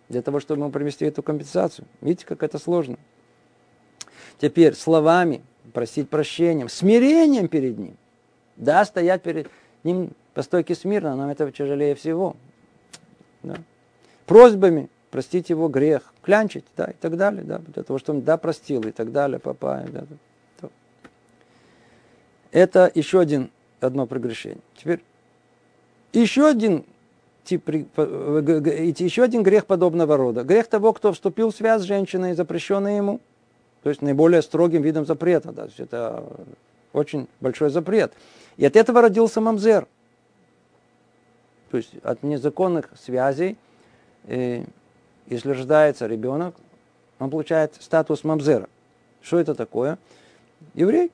для того, чтобы мы провести эту компенсацию. Видите, как это сложно. Теперь словами просить прощением, смирением перед ним. Да, стоять перед ним по стойке смирно, нам это тяжелее всего. Да. Просьбами простить его грех, клянчить, да, и так далее, да, для того, чтобы он да, простил, и так далее, папа. Да, да. Это еще один, одно прегрешение. Теперь еще один тип, еще один грех подобного рода. Грех того, кто вступил в связь с женщиной, запрещенной ему. То есть наиболее строгим видом запрета. Да, это очень большой запрет. И от этого родился мамзер то есть от незаконных связей, э, если рождается ребенок, он получает статус мамзера. Что это такое? Еврей,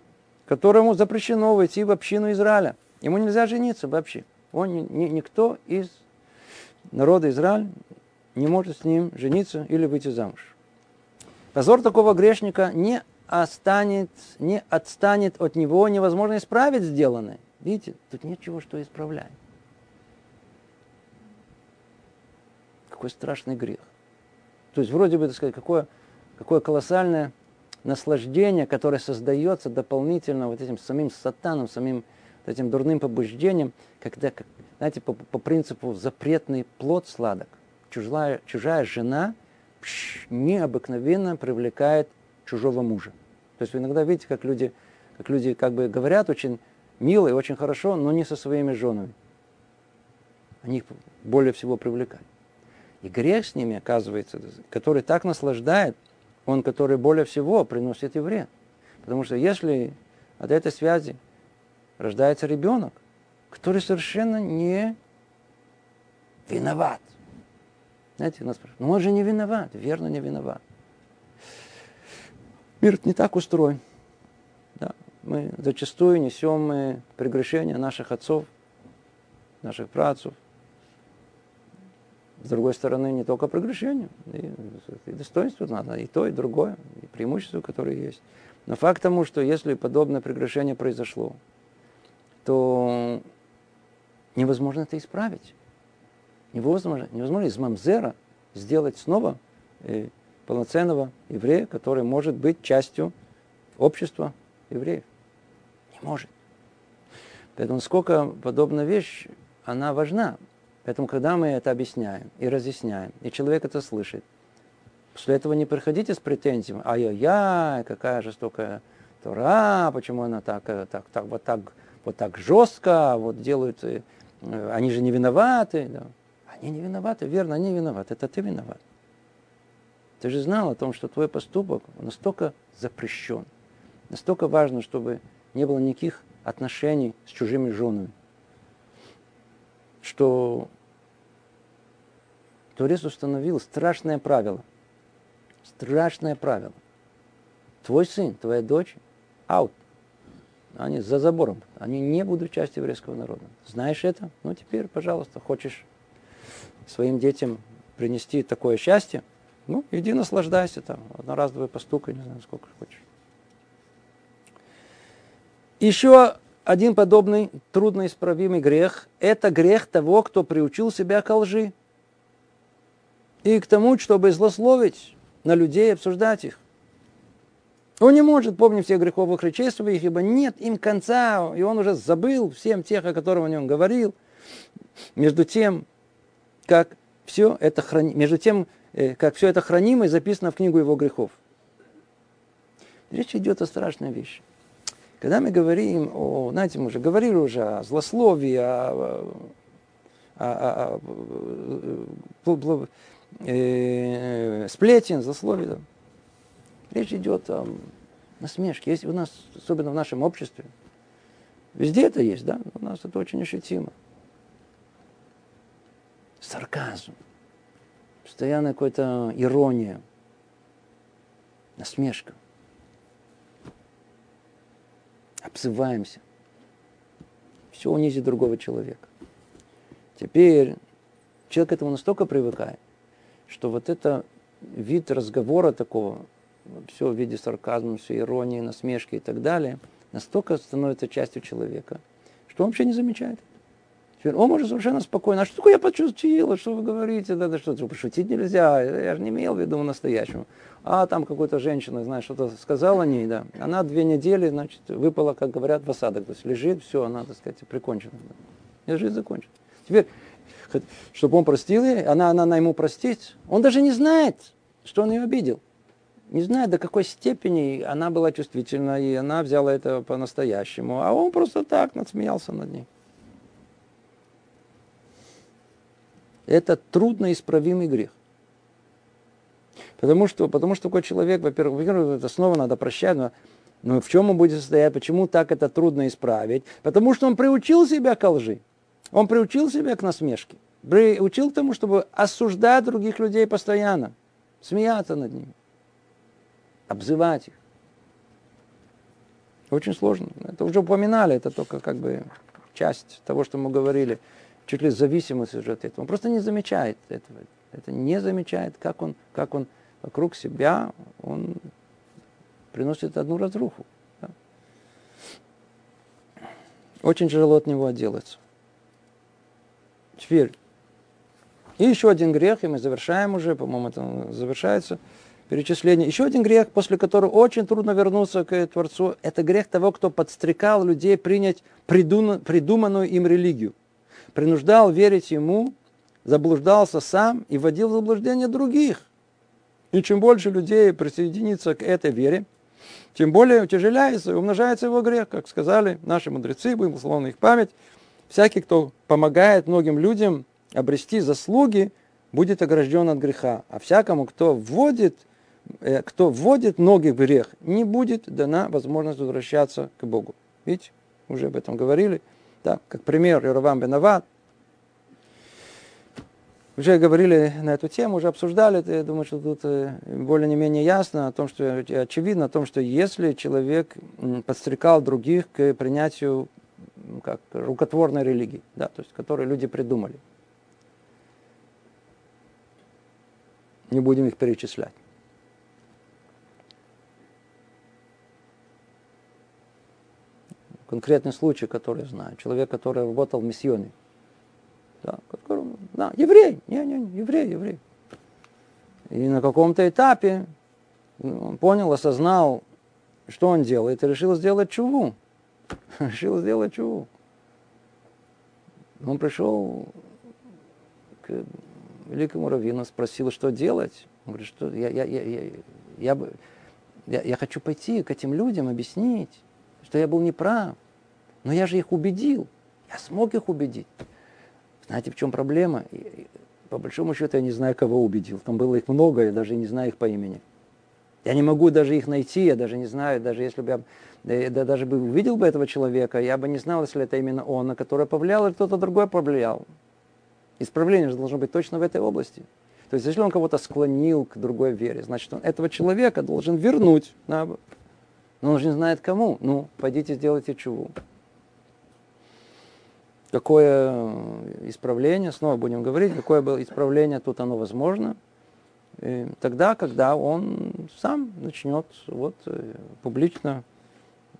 которому запрещено войти в общину Израиля. Ему нельзя жениться вообще. Он ни, ни, никто из народа Израиля не может с ним жениться или выйти замуж. Позор такого грешника не останет, не отстанет от него, невозможно исправить сделанное. Видите, тут нечего что исправлять. Какой страшный грех. То есть вроде бы, так сказать, какое, какое колоссальное наслаждение, которое создается дополнительно вот этим самим сатаном, самим вот этим дурным побуждением, когда, знаете, по, по принципу запретный плод сладок. Чужая, чужая жена пш, необыкновенно привлекает чужого мужа. То есть вы иногда видите, как люди, как люди как бы говорят очень мило и очень хорошо, но не со своими женами. Они их более всего привлекают. И грех с ними, оказывается, который так наслаждает, он, который более всего приносит и вред. Потому что если от этой связи рождается ребенок, который совершенно не виноват. Знаете, нас спрашивают, ну он же не виноват, верно не виноват. Мир не так устроен. Да. Мы зачастую несем э, прегрешения наших отцов, наших працев. С другой стороны, не только прегрешения, и, и достоинство надо, и то, и другое, и преимущества, которые есть. Но факт тому, что если подобное прегрешение произошло, то невозможно это исправить. Невозможно, невозможно из мамзера сделать снова э, полноценного еврея, который может быть частью общества евреев. Не может. Поэтому сколько подобная вещь, она важна. Поэтому, когда мы это объясняем и разъясняем, и человек это слышит, после этого не приходите с претензиями, ай-яй-яй, какая жестокая Тора, почему она так, э, так, так, вот, так, вот так жестко, вот делают, э, они же не виноваты. Да. Они не виноваты, верно, они виноваты, это ты виноват. Ты же знал о том, что твой поступок настолько запрещен, настолько важно, чтобы не было никаких отношений с чужими женами, что Творец установил страшное правило. Страшное правило. Твой сын, твоя дочь, аут. Они за забором. Они не будут частью еврейского народа. Знаешь это? Ну теперь, пожалуйста, хочешь своим детям принести такое счастье, ну, иди наслаждайся там, одноразовый постукай, не знаю, сколько хочешь. Еще один подобный трудноисправимый грех – это грех того, кто приучил себя к лжи и к тому, чтобы злословить на людей обсуждать их. Он не может помнить всех греховых речей своих, ибо нет им конца, и он уже забыл всем тех, о которых о нем говорил. Между тем, как все это храни... между тем, э, как все это хранимо и записано в книгу его грехов. Речь идет о страшной вещи. Когда мы говорим о, знаете, мы уже говорили уже о злословии, о, о, о, о, э, сплетен, злословии, да. речь идет о насмешке. Есть у нас, особенно в нашем обществе, везде это есть, да, у нас это очень ощутимо сарказм, постоянно какая-то ирония, насмешка. Обзываемся. Все унизит другого человека. Теперь человек к этому настолько привыкает, что вот это вид разговора такого, все в виде сарказма, все иронии, насмешки и так далее, настолько становится частью человека, что он вообще не замечает. Теперь он может совершенно спокойно. А что такое я почувствовала? Что вы говорите? Да, да что, пошутить нельзя. Я же не имел в виду настоящему. А там какая-то женщина, знаешь, что-то сказала о ней, да. Она две недели, значит, выпала, как говорят, в осадок. То есть лежит, все, она, так сказать, прикончена. И жизнь закончена. Теперь, чтобы он простил ей, она, она, она ему простить, он даже не знает, что он ее обидел. Не знает, до какой степени она была чувствительна, и она взяла это по-настоящему. А он просто так надсмеялся над ней. Это трудноисправимый грех. Потому что, потому что такой человек, во-первых, это снова надо прощать, но, но в чем он будет состоять, почему так это трудно исправить? Потому что он приучил себя к лжи, он приучил себя к насмешке, приучил к тому, чтобы осуждать других людей постоянно, смеяться над ними, обзывать их. Очень сложно. Это уже упоминали, это только как бы часть того, что мы говорили. Чуть ли зависимость уже от этого. Он просто не замечает этого. Это не замечает, как он, как он вокруг себя, он приносит одну разруху. Да. Очень тяжело от него отделаться. Теперь, и еще один грех, и мы завершаем уже, по-моему, это завершается перечисление. Еще один грех, после которого очень трудно вернуться к Творцу, это грех того, кто подстрекал людей принять придуманную им религию. Принуждал верить ему, заблуждался сам и вводил в заблуждение других. И чем больше людей присоединится к этой вере, тем более утяжеляется и умножается его грех, как сказали наши мудрецы, будем условно их память. Всякий, кто помогает многим людям обрести заслуги, будет огражден от греха. А всякому, кто вводит, э, кто вводит многих в грех, не будет дана возможность возвращаться к Богу. Видите, уже об этом говорили. Да, как пример, Иеровам Бенават, уже говорили на эту тему, уже обсуждали я думаю, что тут э, более не менее ясно о том, что очевидно о том, что если человек подстрекал других к принятию как рукотворной религии, да, то есть которую люди придумали, не будем их перечислять. Конкретный случай, который знаю, человек, который работал в миссионе, да, да, еврей, не, не, не, еврей, еврей. И на каком-то этапе он понял, осознал, что он делает, и решил сделать чуву. <laughs> решил сделать чуву. Он пришел к великому раввину, спросил, что делать. Он говорит, что я, я, я, я, я, я, я хочу пойти к этим людям, объяснить, что я был неправ. Но я же их убедил. Я смог их убедить. Знаете, в чем проблема? По большому счету я не знаю, кого убедил. Там было их много, я даже не знаю их по имени. Я не могу даже их найти, я даже не знаю, даже если бы я да, даже бы увидел бы этого человека, я бы не знал, если это именно он, на который повлиял, или кто-то другой повлиял. Исправление же должно быть точно в этой области. То есть, если он кого-то склонил к другой вере, значит, он этого человека должен вернуть. Но он же не знает кому. Ну, пойдите сделайте чуву какое э, исправление, снова будем говорить, какое было исправление, тут оно возможно, тогда, когда он сам начнет вот, э, публично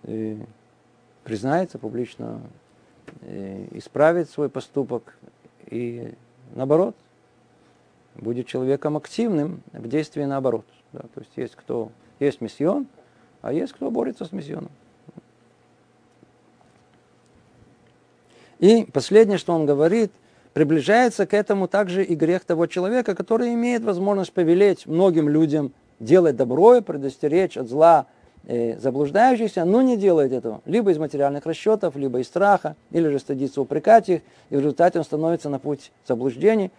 э, признается, публично исправить свой поступок и наоборот, будет человеком активным в действии наоборот. Да, то есть есть кто, есть миссион, а есть кто борется с миссионом. И последнее, что он говорит, приближается к этому также и грех того человека, который имеет возможность повелеть многим людям делать добро и предостеречь от зла э, заблуждающихся, но не делает этого. Либо из материальных расчетов, либо из страха, или же стыдится упрекать их, и в результате он становится на путь заблуждений,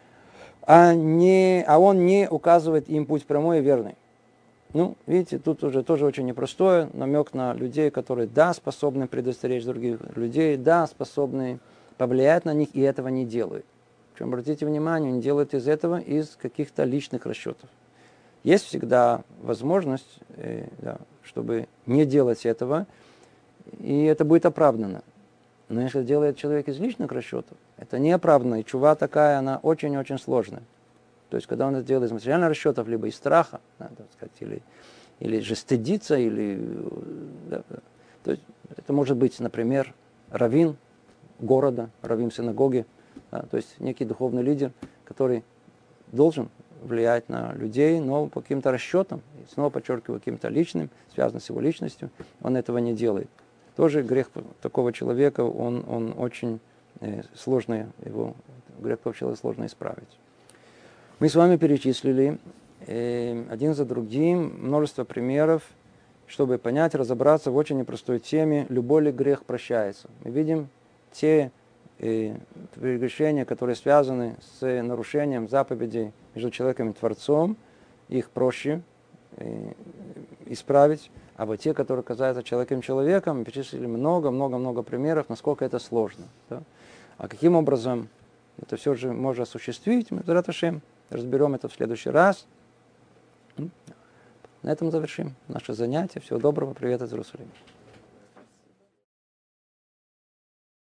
а, не, а он не указывает им путь прямой и верный. Ну, видите, тут уже тоже очень непростое намек на людей, которые, да, способны предостеречь других людей, да, способны повлиять на них и этого не делают. Причем, обратите внимание, не делают из этого из каких-то личных расчетов. Есть всегда возможность, э, да, чтобы не делать этого, и это будет оправдано. Но если делает человек из личных расчетов, это не оправданно, и чува такая, она очень-очень сложная. То есть, когда он это делает из материальных расчетов, либо из страха, надо сказать, или, или же стыдиться, или... Да, да. То есть, это может быть, например, равин, города, равим синагоги, да, то есть некий духовный лидер, который должен влиять на людей, но по каким-то расчетам, и снова подчеркиваю, каким-то личным, связанным с его личностью, он этого не делает. Тоже грех такого человека, он, он очень э, сложно его, грех такого человека сложно исправить. Мы с вами перечислили э, один за другим множество примеров, чтобы понять, разобраться в очень непростой теме, любой ли грех прощается. Мы видим те э, прегрешения, которые связаны с нарушением заповедей между человеком и Творцом, их проще э, исправить. А вот те, которые касаются человеком-человеком, перечислили много-много-много примеров, насколько это сложно. Да? А каким образом это все же можно осуществить, мы разберем это в следующий раз. На этом завершим наше занятие. Всего доброго, привет из Иерусалима.